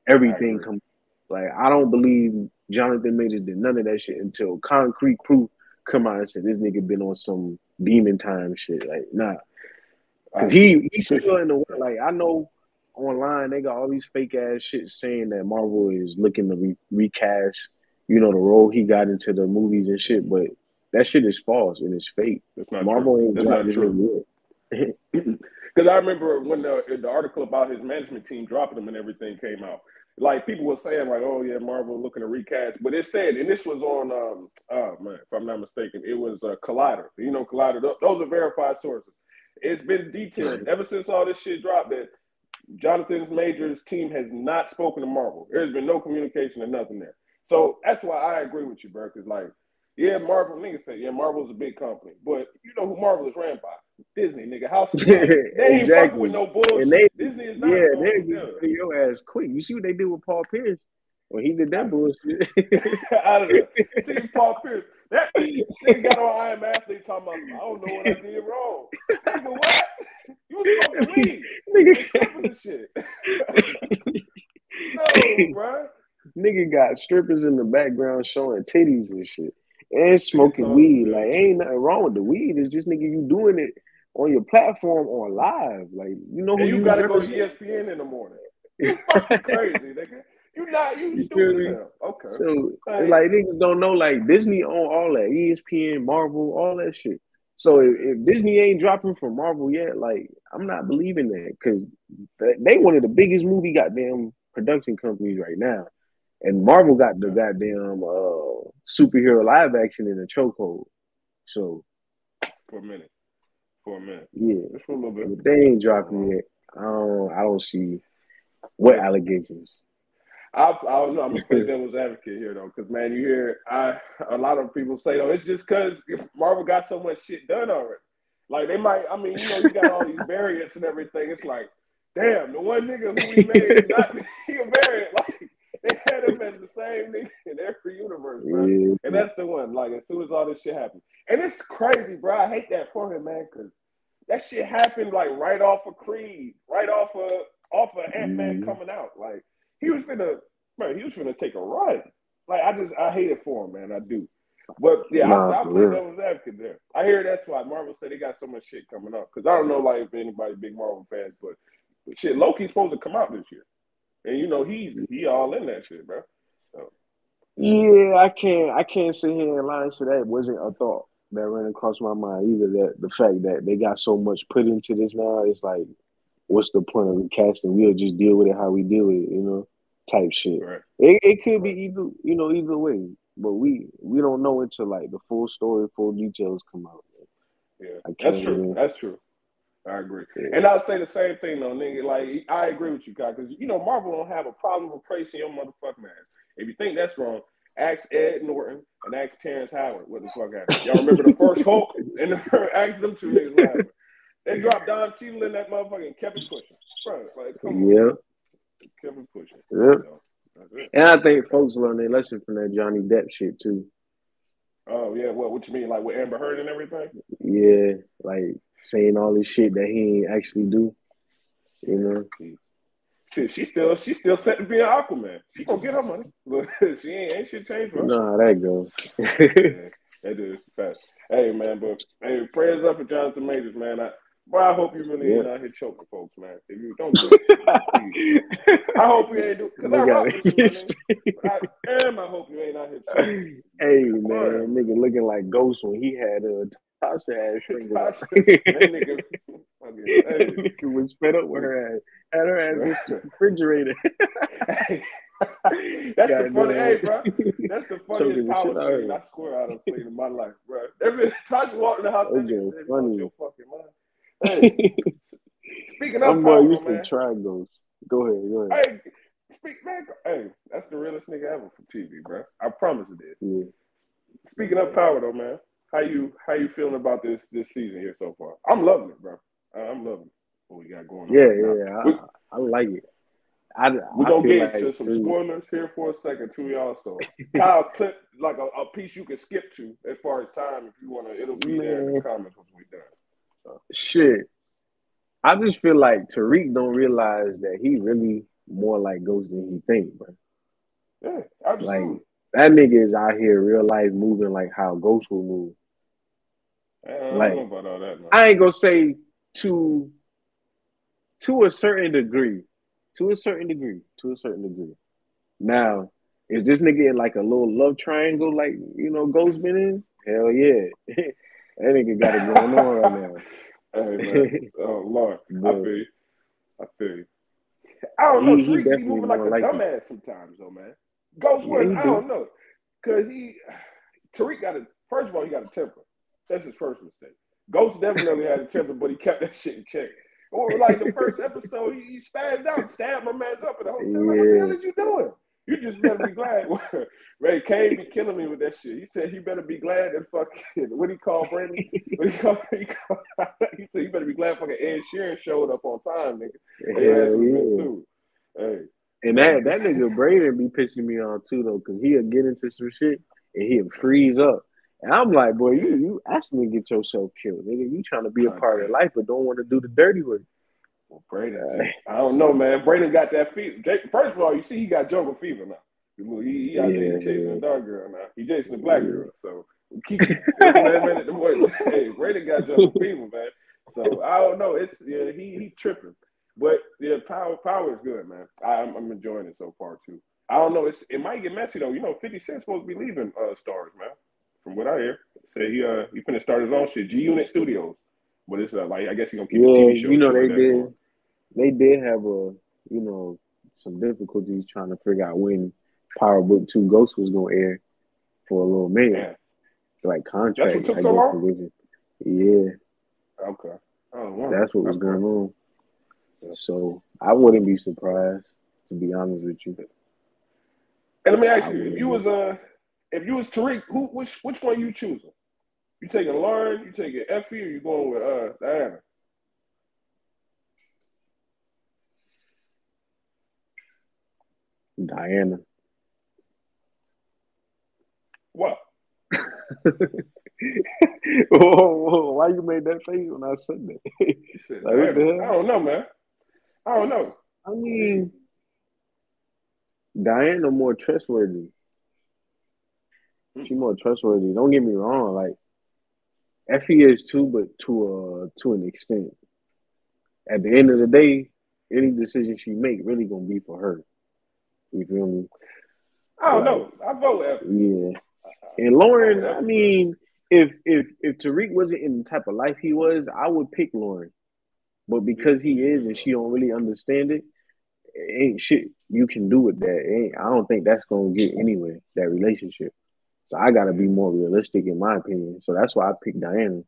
everything comes. Like, I don't believe Jonathan Majors did none of that shit until concrete proof come out and said this nigga been on some demon time shit. Like, nah. Cause he he's still in the. Like I know online they got all these fake ass shit saying that Marvel is looking to re- recast, you know, the role he got into the movies and shit. But that shit is false and it's fake.
That's not
Marvel
true.
ain't
That's not true. Because I remember when the the article about his management team dropping him and everything came out. Like people were saying, like, "Oh yeah, Marvel looking to recast," but it said, and this was on, um, oh man, if I'm not mistaken, it was uh, Collider. You know, Collider. Those are verified sources. It's been detailed ever since all this shit dropped that Jonathan Majors' team has not spoken to Marvel. There's been no communication or nothing there. So that's why I agree with you, bro. Because like, yeah, Marvel niggas say, yeah, Marvel's a big company, but you know who Marvel is ran by? Disney, nigga. House of Cards. They ain't
Exactly.
fucking with no bullshit.
And they-
Disney is not
Yeah, they get your ass quick. You see what they did with Paul Pierce when he did that bullshit.
out of there. See Paul Pierce. That nigga got on I Am Athlete talking about, I don't know what I did wrong. Nigga, what? You was weed. You
nigga,
shit. no, bro.
nigga got strippers in the background showing titties and shit, and smoking
Oh,
weed. Like ain't nothing wrong with the weed. It's just nigga you doing it on your platform on live. Like you know who
And you
you
gotta go to. ESPN in the morning. You fucking crazy, nigga. You not you
You
stupid. Okay.
So
Hey.
like niggas don't know like Disney own all that ESPN, Marvel, all that shit. So if, if Disney ain't dropping from Marvel yet, like I'm not believing that because they, one of the biggest movie goddamn production companies right now, and Marvel got the goddamn uh, superhero live action in a chokehold. So
For a minute. For a minute.
yeah,
Just for a little bit.
but they ain't dropping yet. I don't I don't see what allegations.
I, I don't know. I'm gonna play devil's advocate here though, because man, you hear I a lot of people say, "Oh, it's just because Marvel got so much shit done already." Like they might. I mean, you know, you got all these variants and everything. It's like, damn, the one nigga who we made is not he a variant. Like they had him as the same nigga in every universe, bro.
Yeah.
And that's the one. Like as soon as all this shit happened, and it's crazy, bro. I hate that for him, man, because that shit happened like right off of Creed, right off of off of Ant Man
Mhm.
coming out. Like he was gonna, man, he was gonna take a run. Like I just, I hate it for him, man. I do. But yeah,
Nah,
I, I
for
play devil's advocate there. I hear that's why Marvel said they got so much shit coming up. Because I don't know, like, if anybody big Marvel fans, but, but shit, Loki's supposed to come out this year, and you know he's he all in that shit, bro.
Yeah, I can't. I can't sit here and lie say that wasn't a thought that ran across my mind either. That the fact that they got so much put into this now, it's like, what's the point of recasting? We'll just deal with it how we deal with it, you know, type shit.
Right.
It it could be either, you know, either way, but we we don't know until like the full story, full details come out.
Yeah, that's true.
even-
That's true. I agree.
Yeah.
And I'll say the same thing though, nigga. Like I agree with you, guy, because you know Marvel don't have a problem replacing your motherfucking ass. If you think that's wrong, ask Ed Norton and ask Terrence Howard what the fuck happened. Y'all remember the first Hulk and the, ask them two niggas. They dropped Don Cheadle in that motherfucker and kept it pushing. Bro, like come on,
Yeah,
kept it pushing.
yeah.
So.
And I think folks learned their lesson from that Johnny Depp shit too.
Oh yeah, what what you mean like with Amber Heard and everything?
Yeah, like saying all this shit that he ain't actually do. You know.
Shit, she still she still set to be an Aquaman. She gonna get her money, but she ain't ain't shit changed for her.
No, that goes.
Yeah, that is fast. Hey man, but hey, prayers up for Jonathan Majors, man. I, boy, I hope you really ain't out here choking folks, man. If you don't do it. I hope you ain't do because I rock with you. I, damn, I hope you ain't out here choking.
hey man, nigga looking like Ghost when he had a Tasha ass finger.
That nigga, fucking, hey.
nigga was fed up with her ass. Had her ass against the refrigerator.
That's the funny, hey, bro. That's the funniest power
shit out of
scene. I swear I done seen in my life, bro. Every time you walk in the house,
Okay, funny.
Your fucking mind?" Hey, speaking of
I'm
power,
used to Ghost. Go ahead, go ahead.
Hey, speak, man. Hey, that's the realest nigga ever for TV, bro. I promise it is.
Yeah.
Speaking of power, though, man, how you how you feeling about this this season here so far? I'm loving it, bro. I'm loving it. What we got going on?
Yeah, yeah,
We,
I, I like it. I,
we
I
gonna get
like
to some spoilers here for a second too, y'all. So Kyle clip like a, a piece you can skip to as far as time if you wanna. It'll be there in the comments once we done.
Shit. I just feel like Tariq don't realize that he really more like Ghost than he think, bro.
Yeah, absolutely.
Like that nigga is out here real life moving like how Ghost will move.
I
like-
about all that.
I ain't gonna say to to a certain degree. To a certain degree. To a certain degree. Now, is this nigga in like a little love triangle like you know Ghost been in? Hell yeah. that nigga got it going on right now.
Hey man, oh Lord, I feel you. I feel you. I don't know.
He- he
Tariq be moving like a
like it.
sometimes, though, man. Ghost
Yeah,
I
do.
don't know, cause he Tariq got a first of all he got a temper. That's his first mistake. Ghost definitely had a temper, but he kept that shit in check. Or like the first episode, he, he spazzed out, stabbed my man's up in the hotel. Like, what the hell is you doing? You just better be glad. Ray Kane be killing me with that shit. He said he better be glad that fucking what he called Brandon. What he called, he, called, he said you better be glad fucking Ed Sheeran showed up on time, nigga.
Hell yeah.
Hey,
And that that nigga Brayden be pissing me off too though, cause he'll get into some shit and he'll freeze up. And I'm like, boy, you you actually get yourself killed, nigga. You trying to be a part of life, but don't want to do the dirty work.
Well, Brayden, I don't know, man. Brayden got that fever. First of all, you see, he got jungle fever now. He, he out there chasing
yeah.
a dark girl now. He chasing a black girl. So keep listen to that minute. The boy, hey, Brayden got jungle fever, man. So I don't know. It's yeah, he he tripping. But yeah, power power is good, man. I, I'm, I'm enjoying it so far too. I don't know. It's it might get messy though. You know, 50 Cent's supposed to be leaving uh, Starz, man. From what I hear, say he uh he finna start his own shit, G Unit Studios. But it's uh, like I guess he gonna keep
Yeah,
TV show.
you know they did. They did have a you know some difficulties trying to figure out when Power Book Two Ghost was gonna air for a little minute,
Yeah.
like contract.
That's what took
I
so
guess,
long?
Yeah,
Okay. Oh,
that's what was
Okay.
going on. So I wouldn't be surprised, to be honest with you.
And let me ask you, if you was uh if you was Tariq, who which which one you choosing? You taking Lauren, you taking Effie, or you going with uh Diana?
Diana.
What?
whoa, whoa, why you made that face when I said that?
Said
Like, what the
Diana.
hell?
I don't know, man. I don't know.
I mean, Diana more trustworthy. She more trustworthy. Don't get me wrong. Like Effie is too, but to uh to an extent. At the end of the day, any decision she make really gonna be for her. You feel me?
I don't know. I vote Effie.
Yeah. And Lauren, I mean, if if if Tariq wasn't in the type of life he was, I would pick Lauren. But because he is and she don't really understand it, it ain't shit you can do with that. It ain't, I don't think that's gonna get anywhere, that relationship. So I gotta be more realistic in my opinion. So that's why I picked Diana.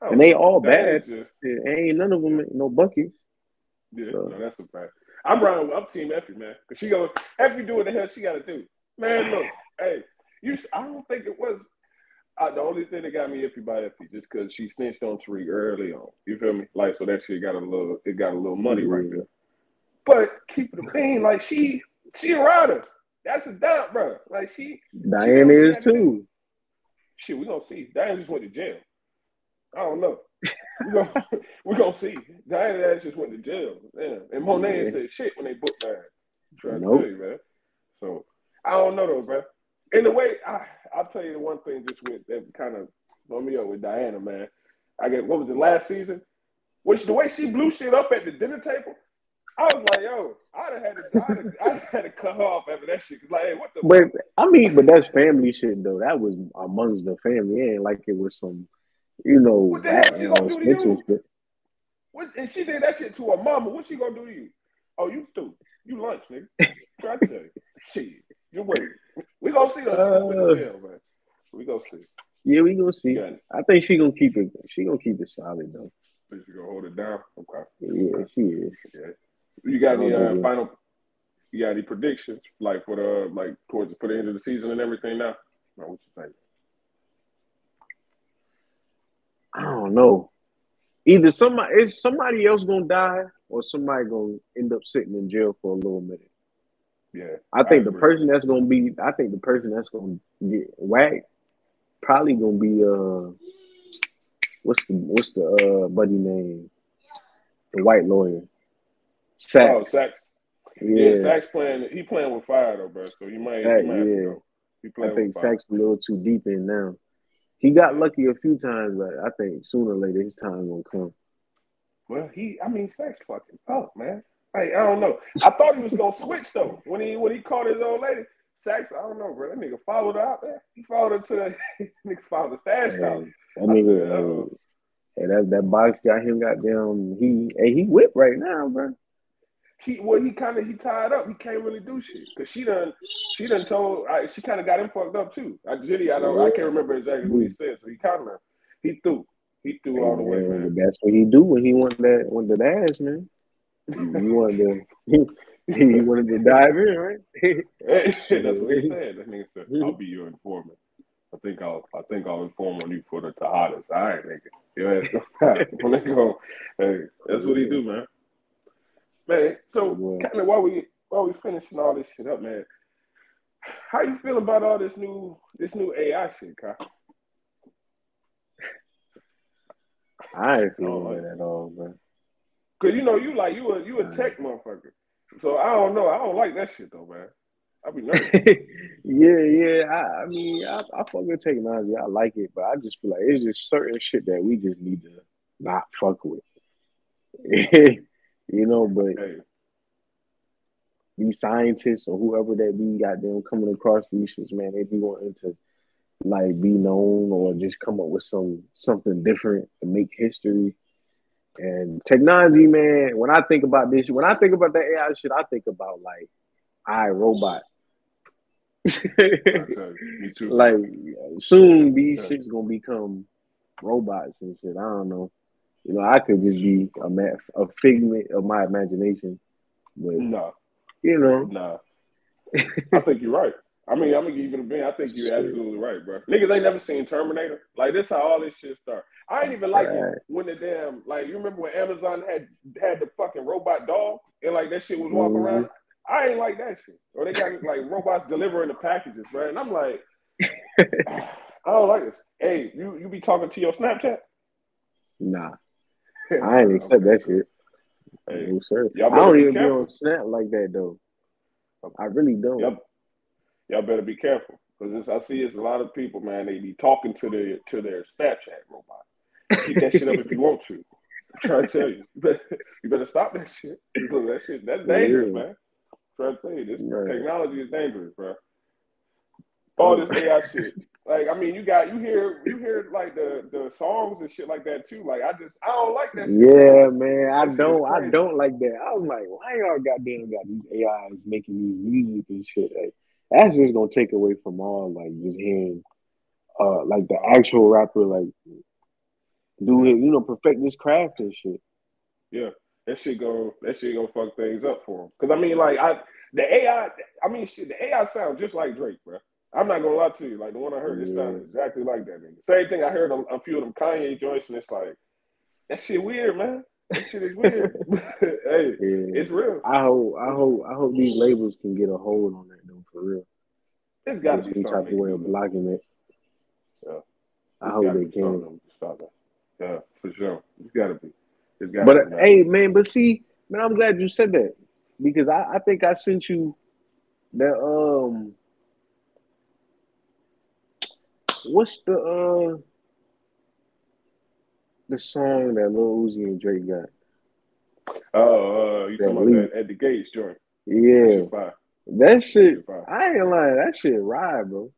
And they
know.
all bad.
Just,
ain't none of them no buckets.
yeah,
So-
no, that's a fact. I'm running with up team Effie, man. Cause she go Effie do what the hell she gotta do. Man, look, hey, you I don't think it was uh, the only thing that got me iffy by Effie just because she snitched on Tariq early on. You feel me? Like so that shit got a little it got a little money right there. But keep it a bean, like she she a rider. That's a doubt, bro. Like she
Diana
she
is too.
shit, we gonna see. Diana just went to jail. I don't know. we gonna we gonna see. Diana just went to jail. Yeah. And Monet
Yeah.
said shit when they booked trying
Nope.
to tell you, man. So I don't know though, bro. In the way, I I'll tell you the one thing just with that kind of blow me up with Diana, man. I get what was it last season? Which the way she blew shit up at the dinner table, I was like, yo, I'd have had to, I'd have, I'd have had to cut her off after that shit. 'Cause like, hey, what the?
But I mean, but that's family shit though. That was amongst the family. It ain't like it was some, you know,
What the hell she gonna
uh,
do to you?
shit.
What, and she did that shit to her mama. What she gonna do to you? Oh, you stupid. You lunch, nigga. Try to tell you. Shit. You wait. We gonna see those
Uh.
man. We gonna see.
Yeah, we gonna see. I think she gonna keep it. She gonna keep it solid though.
Think she gonna hold it down? Okay.
Yeah, she is.
You got any
Oh,
uh, final? You got any predictions like for the like towards for the end of the season and everything now? No, what you think?
I don't know. Either somebody, is somebody else gonna die, or somebody gonna end up sitting in jail for a little minute.
Yeah.
I think the person that's gonna be, I think the person that's gonna get whacked, probably gonna be uh, what's the what's the uh buddy name? The white lawyer, Sack.
Oh, Saxe. Yeah,
yeah,
Saxe playing. He playing with fire though, bro. So you might.
Sack,
you might
yeah.
He
I think
with fire.
Sack's a little too deep in now. He got lucky a few times, but I think sooner or later his time gonna come.
Well, he, I mean, Saxe fucking up, man. Hey, I don't know. I thought he was gonna switch though when he when he caught his old lady. Saxe, I don't know, bro. That nigga followed her out there. He followed into the nigga followed the stash house.
That nigga, uh, and that that box got him goddamn. He hey, he whipped right now, bro.
He well, he kind of he tied up. He can't really do shit because she done she done told I, she kind of got him fucked up too. I Jitty, I don't I can't remember exactly what he mm-hmm. said, so he kind of he threw he threw all the way. Man.
That's what he do when he want that want the ass, man. he wanted to he, wanted to dive in, right?
That's what he said. That nigga said, "I'll be your informant." I think I'll I think I'll inform on you for the Tejadas. All right, nigga. Your ass when they go, hey, that's what he do, man. Man, so kind of while we while we finishing all this shit up, man, how you feel about all this new this new AI shit, Kyle?
I ain't feeling it at all, man.
Cause you know you like you a you a tech motherfucker. So I don't know. I don't like that shit though, man. I be nervous.
yeah, yeah. I, I mean, I, I fuck with technology. I like it, but I just feel like it's just certain shit that we just need to not fuck with. you know, but hey. these scientists or whoever that be got them coming across these shits, man, they be wanting to like be known or just come up with some something different to make history. And technology, man, when I think about this, when I think about that AI shit, I think about like I robot. Me too. Like soon these shits gonna become robots and shit. I don't know. You know, I could just be a ma- a figment of my imagination. But
no,
you know,
no. I think you're right. I mean, I'm gonna give you the bin. I think you're absolutely right, bro. Niggas ain't never seen Terminator. Like this, how all this shit start. I ain't even like right. it when the damn like you remember when Amazon had had the fucking robot dog and like that shit was walking mm-hmm. around. I ain't like that shit. Or they got like robots delivering the packages, right? And I'm like, I don't like this. Hey, you you be talking to your Snapchat?
Nah, I ain't accept that shit. Hey, no, sir. I don't even careful. be on Snap like that though. I really don't.
Y'all, y'all better be careful because I see it's a lot of people, man. They be talking to their to their Snapchat robot. Keep that shit up if you want to. I'm trying to tell you, you better, you better stop that shit because that shit that's dangerous, yeah. man. Try to tell you, this right. technology is dangerous, bro. All this AI shit. Like, I mean, you got you hear you hear like the the songs and shit like that too. Like, I just I don't like that.
Yeah, man, I don't I don't like that. I was like, why y'all goddamn got these AIs making these music and shit? Like, that's just gonna take away from all like just hearing uh like the actual rapper like do it, you know, perfect this craft and shit.
Yeah that shit go that shit gonna fuck things up for him. Cause I mean, like I the AI, I mean, shit, the AI sounds just like Drake, bro. I'm not gonna lie to you. Like the one I heard, it sounded exactly like that nigga. Same thing I heard a, a few of them Kanye joints, and it's like that shit weird, man. That shit is weird. hey, yeah. it's real.
I hope, I hope, I hope these labels can get a hold on that though, for real.
It's got to be some type
of way of blocking it.
Yeah,
I hope they can.
Stop that. Yeah, for sure. It's got to be. It's got.
But uh, hey, man, but see, man, I'm glad you said that because I, I think I sent you that um, what's the uh, the song that Lil Uzi and Drake got?
Oh, uh, you talking about that at the gates joint?
Yeah, that shit. I ain't lying. That shit ride,
bro.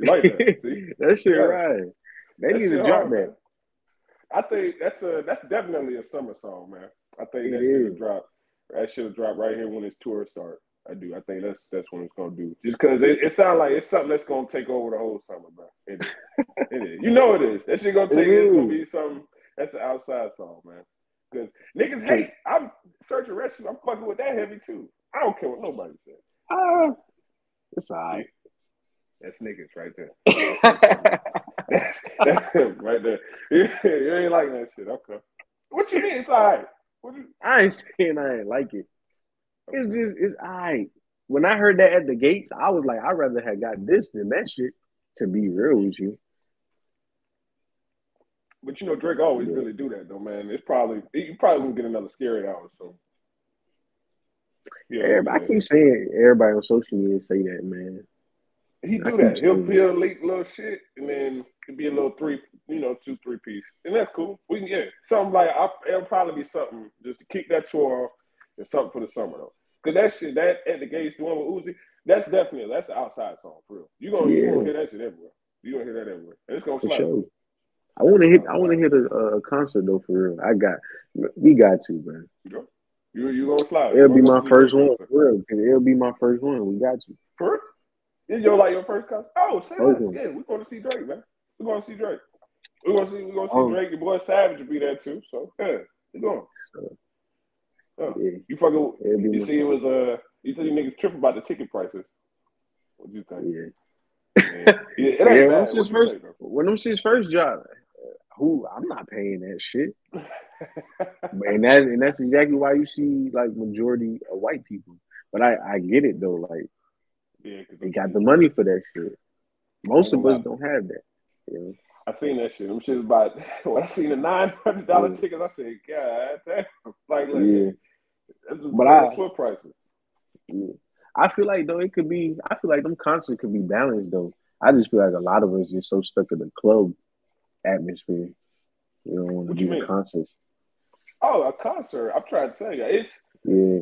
You like that? See?
that shit yeah. ride. They that need to drop hard, that. Man.
I think that's a that's definitely a summer song, man. I think that should have dropped. That should dropped right here when his tour starts. I do. I think that's that's what it's gonna do. Just because it, it sounds like it's something that's gonna take over the whole summer, bro. It is. it is. You know it is. That shit gonna take. It it's gonna be something. That's an outside song, man. Because niggas hate. I'm search and rescue. I'm fucking with that heavy too. I don't care what nobody says.
Uh, it's alright.
That's niggas right there. that's, that's him right there. You, you, ain't like that shit. Okay. What you mean it's all right? You...
I ain't saying I ain't like it. It's just it's all right. When I heard that at the gates, I was like, I'd rather have got this than that shit. To be real with you.
But you know, Drake always yeah. really do that though, man. It's probably you probably gonna get another scary hour So
Yeah, everybody, I keep saying everybody on social media say that, man.
He do that. He'll he'll leak little shit, and then it'd be a little three, you know, two three piece, and that's cool. We can yeah, something like I, it'll probably be something just to kick that tour off, and something for the summer though. Cause that shit, that at the gates, the one with Uzi, that's definitely that's an outside song for real. You gonna yeah. you gonna hear that shit everywhere. You gonna hear that everywhere. And it's gonna slap. Sure.
I want to hit. I want to hit a, a, concert though for real. I got. We got to, man.
You you gonna slide?
It'll be my first one for real. It'll be my first one. We got you.
For Is your like your first concert? Oh, say okay. Yeah, we're going to see Drake, man. We're going to see Drake. We're going to see. We're going to see um, Drake. Your boy Savage will be there too. So yeah, we're going. Uh, yeah. You fucking. You see, it was uh. You said you niggas trip about the ticket prices. What do you think?
Yeah. yeah, yeah, yeah when his first, think, when them shit's first job, who I'm not paying that shit. and that and that's exactly why you see like majority of white people. But I I get it though, like yeah, they got the money for that shit. Most of us don't have that. You know?
I seen that shit. I'm shit about when I seen the nine hundred dollar yeah. tickets. I said, God damn, like, like yeah. But I what prices.
Yeah. I feel like though it could be. I feel like them concerts could be balanced though. I just feel like a lot of us just so stuck in the club atmosphere. You don't want to do a concert.
Oh, a concert! I'm trying to tell you, it's
yeah,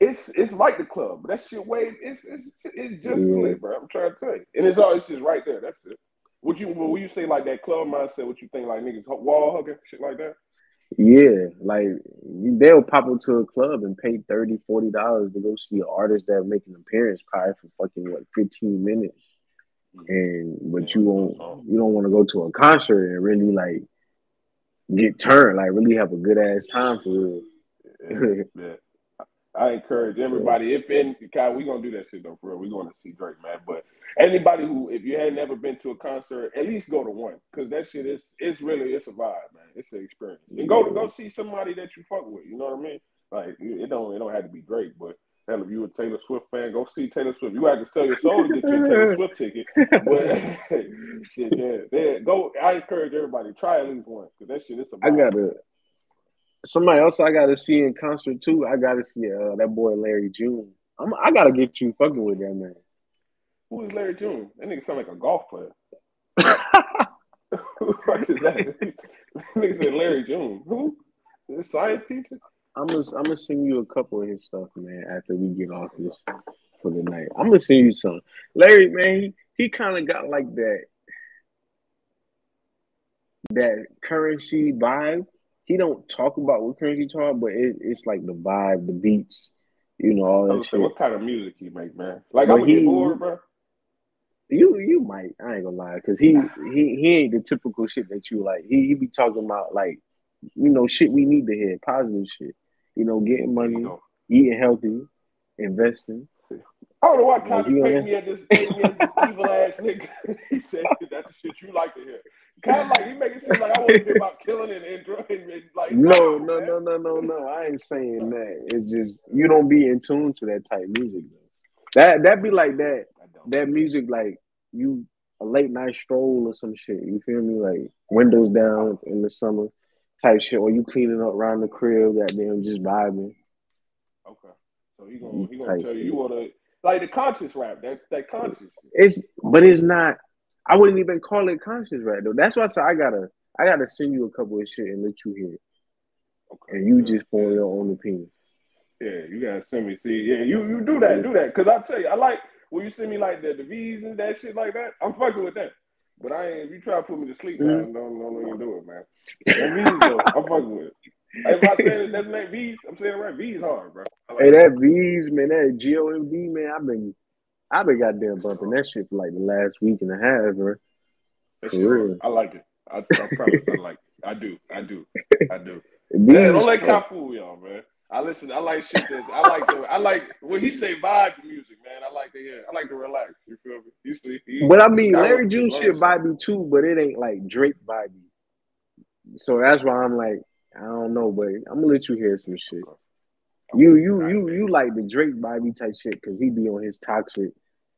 it's it's like the club, but that shit way it's it's it's just yeah. lit, bro. I'm trying to tell you, and it's always just right there. That's it. Would you when you say like that club mindset? What you think like niggas wall hugging shit like that?
Yeah, like they'll pop into a club and pay 30 dollars to go see an artist that make an appearance probably for fucking what fifteen minutes mm-hmm. and but you won't you don't want to go to a concert and really like get turned, like really have a good ass time for real.
yeah, yeah. I encourage everybody. If in God, we gonna do that shit though, for real. We going to see Drake, man. But anybody who, if you had never been to a concert, at least go to one, cause that shit is, it's really, it's a vibe, man. It's an experience. And go to go see somebody that you fuck with. You know what I mean? Like it don't, it don't have to be great, but Hell, if you a Taylor Swift fan, go see Taylor Swift. You have to sell your soul to get your Taylor Swift ticket. But shit, yeah, yeah, go. I encourage everybody try at least one because that shit is.
I gotta. Somebody else I gotta see in concert too. I gotta see uh, that boy Larry June. I'm, I gotta get you fucking with that man.
Who is Larry June? That nigga sound like a golf player. Who the fuck is that? nigga said Larry June. Who? The science teacher?
I'm gonna I'm gonna send you a couple of his stuff, man. After we get off this for the night, I'm gonna send you some. Larry, man, he, he kind of got like that that Curren$y vibe. He don't talk about what Curren$y talk, but it, it's like the vibe, the beats, you know, all that shit.
What kind of music he make, man? Like I'm he, bored, bro.
You you might I ain't gonna lie because he he he ain't the typical shit that you like. He he be talking about like you know shit we need to hear, positive shit you know, getting money, oh. eating healthy, investing.
I don't know why Kanye like, paid me at this, me at this evil ass nigga. he said that's the shit you like to hear. Kind of like he make it seem like I want to hear about killing and, and, and, and like
no, no, no, no, no, no. I ain't saying that. It's just you don't be in tune to that type music. Though. That that be like that. That music like you a late night stroll or some shit. You feel me? Like windows down in the summer type shit, or you cleaning up around the crib, goddamn, just vibing.
Okay, so he gonna he gonna tell you you wanna like the conscious rap, that that conscious.
It's but it's not. I wouldn't even call it conscious rap though. That's why I said I gotta I gotta send you a couple of shit and let you hear it, okay. and you just form your own opinion.
Yeah, you gotta send me. See, yeah, you you do that, do that, cause I tell you, I like when you send me like the the V's and that shit like that. I'm fucking with that. But I ain't. If you try to put me to sleep, mm-hmm. man, don't don't even do it, man. V's though, I'm fucking with it. If I say that's not V's, I'm saying it right. V's hard, bro.
Like hey, that V's, man, that G O M V, man. I've been, I've been goddamn bumping that shit for like the last week and a half, bro.
That's real. I like it. I, I promise, I like it. I do. I do. I do. Man, don't let cop fool y'all, man. I listen. I like shit that I like. The, I like when he say vibe music, man. I like to hear. I like to relax. You feel me? He, he,
but I mean, Larry June shit vibey too, but it ain't like Drake vibey. So that's why I'm like, I don't know, but I'm gonna let you hear some shit. You you you you like the Drake vibey type shit because he be on his toxic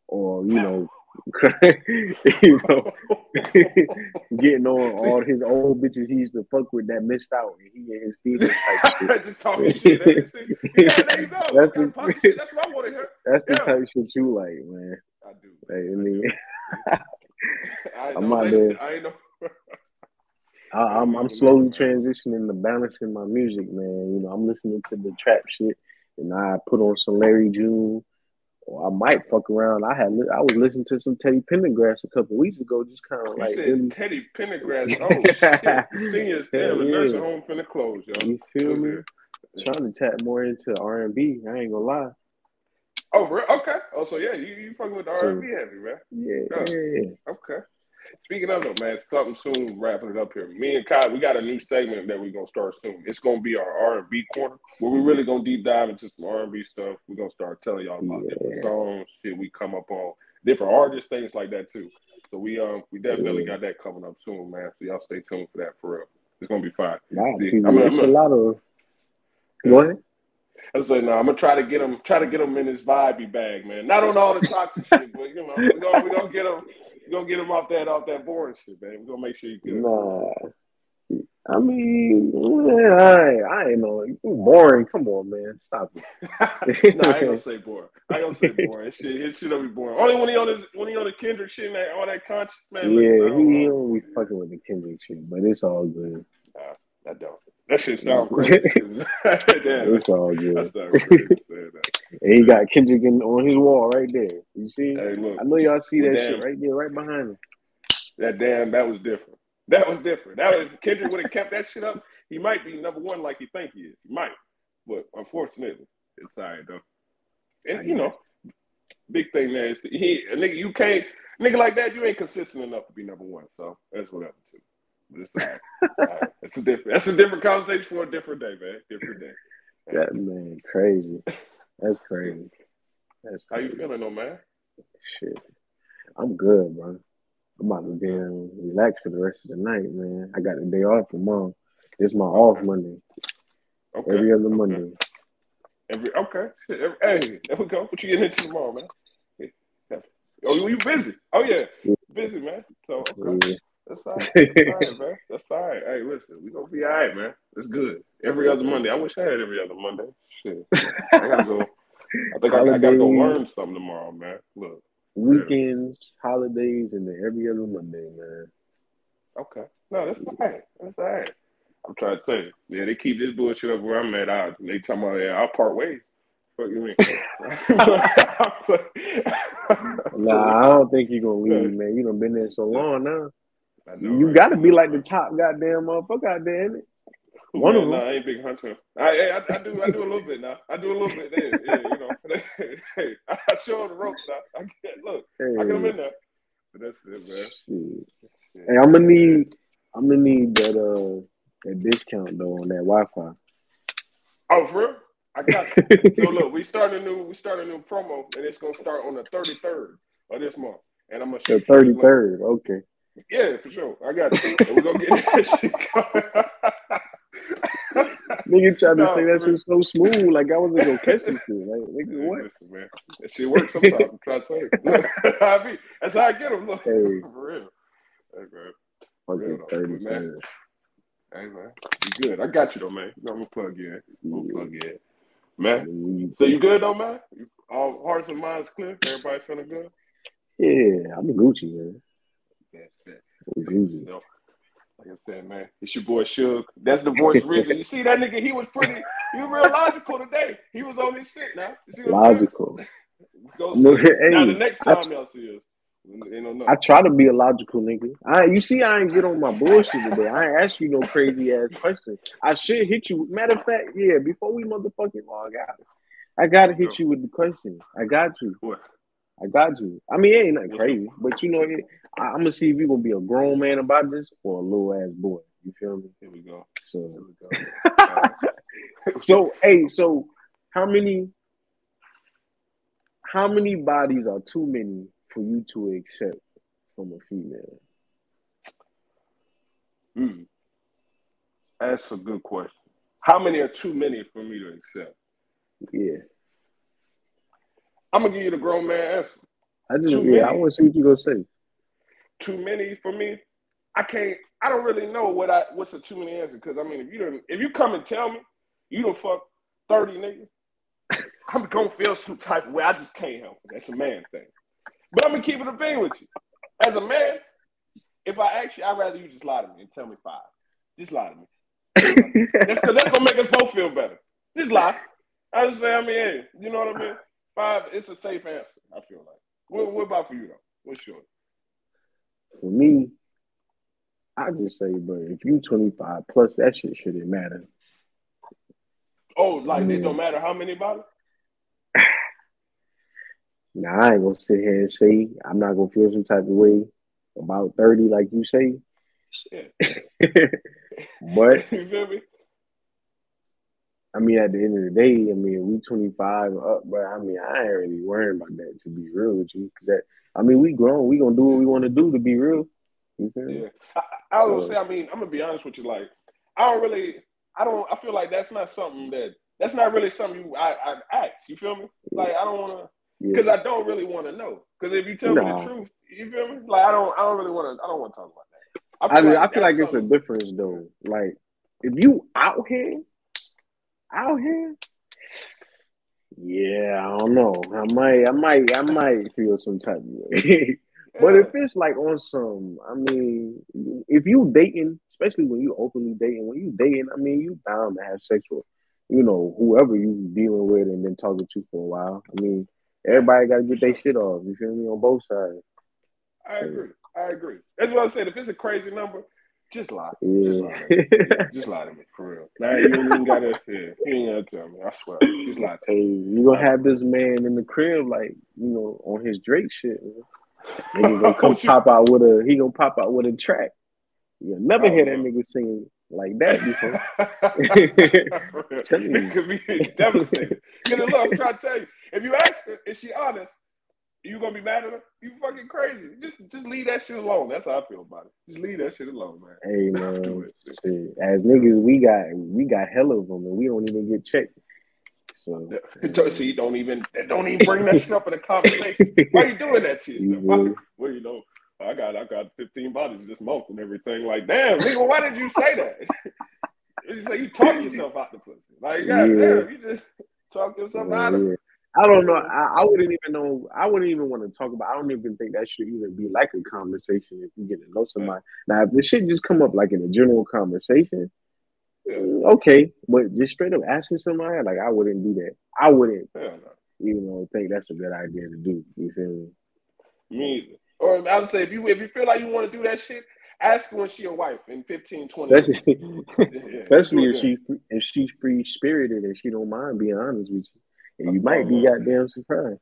or you know you know, getting on all his old bitches he used to fuck with that missed out, and he and his feelings. Just talking shit. yeah, there you go. That's, the, that's what I want to hear. That's the yeah. type shit you like, man. I do. Like, I mean, I am out there. I know. I, am I'm slowly transitioning to balancing my music, man. You know, I'm listening to the trap shit, and I put on some Larry June I might fuck around. I had I was listening to some Teddy Pendergrass a couple weeks ago, just kind of like
really... Teddy Pendergrass. Oh shit! Seniors, damn, the yeah. nursing home finna close, yo.
You feel me? Trying to tap more into R and B. I ain't gonna lie.
Oh, okay. Oh, so yeah, you you fucking with the R and B heavy, man.
Yeah, yeah.
Okay. Speaking of it, man, something soon. Wrapping it up here. Me and Kyle, we got a new segment that we're gonna start soon. It's gonna be our R and B corner, where we really gonna deep dive into some R and B stuff. We're gonna start telling y'all about yeah. different songs, shit we come up on, different artists, things like that too. So we um we definitely yeah. got that coming up soon, man. So y'all stay tuned for that for real. It's gonna be fine.
Wow, See, I'm, I'm, a lot of. Go ahead.
I said, no, I'm gonna try to get him, try to get him in his vibey bag, man. Not on all the toxic shit, but you know, we're gonna, we're gonna get him, we're gonna get him off that, off that boring shit, man. We're gonna make sure you good.
Nah, I mean, yeah, I, I ain't know, boring. Come on, man, stop it.
no, I ain't gonna say boring. I ain't gonna say boring. It shit, it shit don't be boring. Only when he on his, when he on the Kendrick shit, and that, all that conscious man.
Yeah, he, he don't be fucking with the Kendrick shit, but it's all good.
Nah, I don't. That shit sound crazy.
it's all good. And he got Kendrick in, on his wall right there. You see?
Hey, look,
I know y'all see that damn, shit right there, right behind him.
That damn, that was different. That was different. That was Kendrick would have kept that shit up. He might be number one like he think he is. He might, but unfortunately, it's all right though. And you know, big thing there is he a nigga. You can't nigga like that. You ain't consistent enough to be number one. So that's whatever too. But it's all right. all right. That's a different. That's a different conversation for a different day, man. Different day.
That man, crazy. That's crazy.
That's crazy. How you feeling, though, man?
Shit, I'm good, bro. I'm about to be relax for the rest of the night, man. I got the day off tomorrow. It's my off Monday. Okay. Every other okay. Monday.
Every okay. Hey, there we go. What you getting into tomorrow, man? Oh, you busy? Oh yeah, busy, man. So okay. Yeah. That's all right. That's all right, man. That's all right. Hey, listen, we gonna be all right, man. It's good. Every other Monday. I wish I had every other Monday. Shit. I gotta go. I think I, I, gotta go learn something tomorrow, man. Look.
Weekends, yeah. holidays, and then every other Monday, man.
Okay. No, that's all right. That's all right. I'm trying to tell you. Yeah, they keep this bullshit up where I'm at. I, they talking about, yeah, I'll part ways. Fuck you mean?
nah, I don't think you're gonna leave, man. You done been there so long now. Know, you right? got to be like the top goddamn motherfucker God damn it.
One yeah, of them. Nah, I ain't big hunter. I, I, I, do I do a little bit now. I do a little bit there. Yeah, you know. hey, I show the ropes now. I get look. Hey. I get them in there. But that's it, man.
Hey, I'm gonna need I'm gonna need that uh that discount though on that Wi-Fi.
Oh, for real? I got you. so look, we start a new we start a new promo and it's gonna start on the 33rd of this month. And I'm gonna
the 33rd. Okay.
Yeah, for sure. I got you. we're gonna get that shit
Nigga tried to no, say that shit so smooth, like I wasn't gonna catch this shit. Like, nigga, what?
Listen, man, that shit works sometimes. I'm trying to tell you. I mean, that's how I get them. Look, hey. for real. Hey, man.
Fucking man.
Hey, man, you good? I got you though, man. You know, I'm gonna plug in. I'm gonna plug in, man. So you good though, man? All hearts and minds clear. Everybody feeling good.
Yeah, I'm a Gucci, man
that, You know, like I said, man, it's your boy Suge. That's the voice original. You see that nigga? He was pretty. He was real logical today. He was on his shit now.
logical.
Go no, hey, now the next time I, y'all see us.
I try to be a logical nigga. I you see I ain't get on my bullshit today. I ain't ask you no crazy ass question. I should hit you. Matter of fact, yeah, before we motherfucking log out, I gotta hit you with the question. I got you.
What?
I got you. I mean, it ain't nothing crazy, but you know, it, I, am gonna see if you're gonna be a grown man about this or a little ass boy. You feel me?
Here we go.
So, we go. so, hey, so how many, how many bodies are too many for you to accept from a female?
Hmm. That's a good question. How many are too many for me to accept?
Yeah.
I'm gonna give you the grown man answer.
I just too yeah, many. I want to see what you're gonna say.
Too many for me. I can't. I don't really know what I what's a too many answer because I mean if you don't if you come and tell me you don't fuck thirty niggas, I'm gonna feel some type of way. I just can't help it. That's a man thing. But I'm gonna keep it a being with you. As a man, if I ask you, I'd rather you just lie to me and tell me five. Just lie to me. that's, that's gonna make us both feel better. Just lie. I just say, I mean, hey, you know what I mean? Five, it's a safe answer. I feel like. What, what about for you though? What's yours?
For me, I just say, but if you 25 plus, that shit shouldn't matter.
Oh, like it don't matter how many bottles?
Now I ain't gonna sit here and say I'm not gonna feel some type of way about 30, like you say.
Yeah.
but
you feel me?
I mean, at the end of the day, I mean, we 25 up, but I mean, I ain't really worrying about that to be real with you. That, I mean, we grown, we gonna do what we want to do to be real. You feel?
Yeah. I, I was gonna say, I mean, I'm gonna be honest with you. Like, I don't really, I don't, I feel like that's not something that, that's not really something you, I, I ask. You feel me? Like, I don't want to, because
Yeah.
I don't really want to know. Because if you tell me the truth, you feel me? Like, I don't, I don't really want to, I don't want to talk about that.
I, mean, I feel like it's a difference though. Like, if you out here, out here, yeah, I don't know. I might, I might, I might feel some type of way. But if it's like on some, I mean, if you dating, especially when you openly dating, when you dating, I mean, you bound to have sex with, you know, whoever you dealing with and then talking to for a while. I mean, everybody got to get their shit off. You feel me? On both sides.
I agree. I agree. That's what I'm saying. If it's a crazy number, just lie. Just
Yeah.
lie. to me. Yeah, just lie to me for real. Nah, you ain't even gotta. Yeah, you ain't gotta tell me. I swear. Just lie to
hey, you gonna have this man in the crib, like you know, on his Drake shit. Man. Nigga gonna come
you-
pop out with a, he gonna pop out with a track. You'll never
Oh,
hear that nigga sing like that before.
Tell
me. You.
it could be devastating. Because look, I'm trying to tell you, if you ask her, is she honest? You gonna be mad at her? You fucking crazy. Just just leave that shit alone. That's how I feel about it. Just leave that shit alone, man.
Hey
Do
man,
it.
shit. as niggas, we got we got hell of them, and we don't even get checked. So
See, don't even don't even bring that shit up in the conversation. Why you doing that to yourself?
You
Why, well, you know, I got I got 15 bodies this month and everything. Like, damn, nigga, why did you say that? you say you talk yourself out the pussy. Like, god
Yeah.
damn, you just talk yourself out of it.
I don't know. I, I wouldn't even know. I wouldn't even want to talk about. I don't even think that should even be like a conversation if you get to know somebody. Now, if this shit just come up like in a general conversation, mm, okay. But just straight up asking somebody, like I wouldn't do that. I wouldn't, you know, think that's a good idea to do. You feel me?
Me either. Or I would say if you if you feel like you want to do that shit, ask when she your wife in 15, 20.
Especially,
Yeah,
especially if she if she's free spirited and she don't mind being honest with you, and you might be goddamn surprised.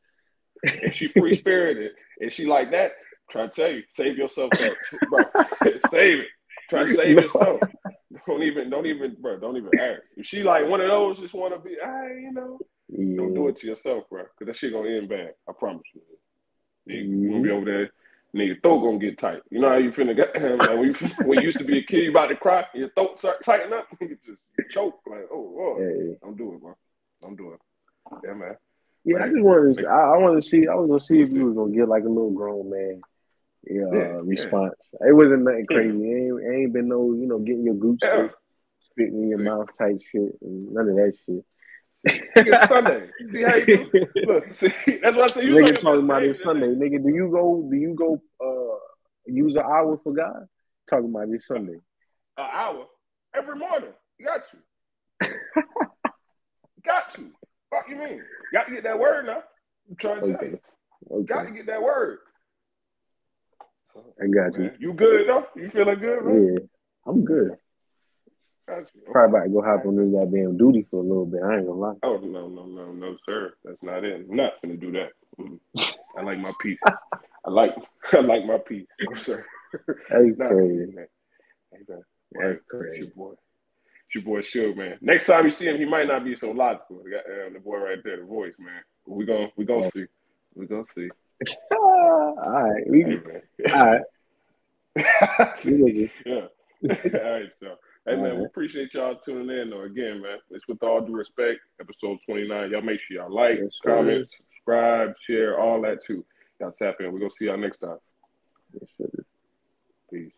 if she free spirited and she like that, try to tell you, save yourself bro. save it. Try to save
No.
yourself. Don't even, don't even, bro. Don't even ask. If she like one of those, just want to be, hey, you know,
Yeah.
don't do it to yourself, bro, because that shit gonna end bad. I promise you. You gonna be over there. And your throat gonna get tight. You know how you finna get like when you when you used to be a kid, you about to cry, your throat start tighten up, you just choke like, oh, Lord.
Hey.
don't do it, bro. Don't do Yeah, man.
Yeah, I just wanted to. I, I wanted to see. I was gonna see if you was gonna get like a little grown man, yeah,
Yeah,
uh, response. It wasn't nothing crazy. It ain't, it ain't been no, you know, getting your gooch
Yeah.
spitting in your mouth type shit. And none of that shit.
It's Sunday. See how you do? Look, see, that's what I say. You
Nigga
talking
about this Sunday. Nigga, do you go? Do you go? Uh, use an hour for God? Talking about this Sunday.
An hour every morning. Got you. got to. Fuck you mean? Got to get that word now. I'm trying to tell
Okay.
you. Got to get that word.
I got you.
Man, you good though? You feeling good, man?
Yeah, I'm good.
Got you.
Probably about to go hop on this goddamn duty for a little bit. I ain't gonna lie.
Oh no, no, no, no, sir. That's not it. I'm not gonna do that. Mm. I like my peace. I like I like my peace. No, sir.
That's crazy.
man. Hey, man.
That's crazy.
boy. Your boy Suge, man. Next time you see him, he might not be so logical. The, uh, the boy right there, the voice, man. We gonna we gonna see. We gonna see.
all right, we,
Hey,
all right.
man.
We looking.
yeah. all right, so. Hey man, we appreciate y'all tuning in. Though again, man, it's with all due respect. Episode twenty nine. Y'all make sure y'all like,
Yes,
comment, subscribe, share, all that too. Y'all tap in. We're gonna see y'all next time.
Yes.
Peace.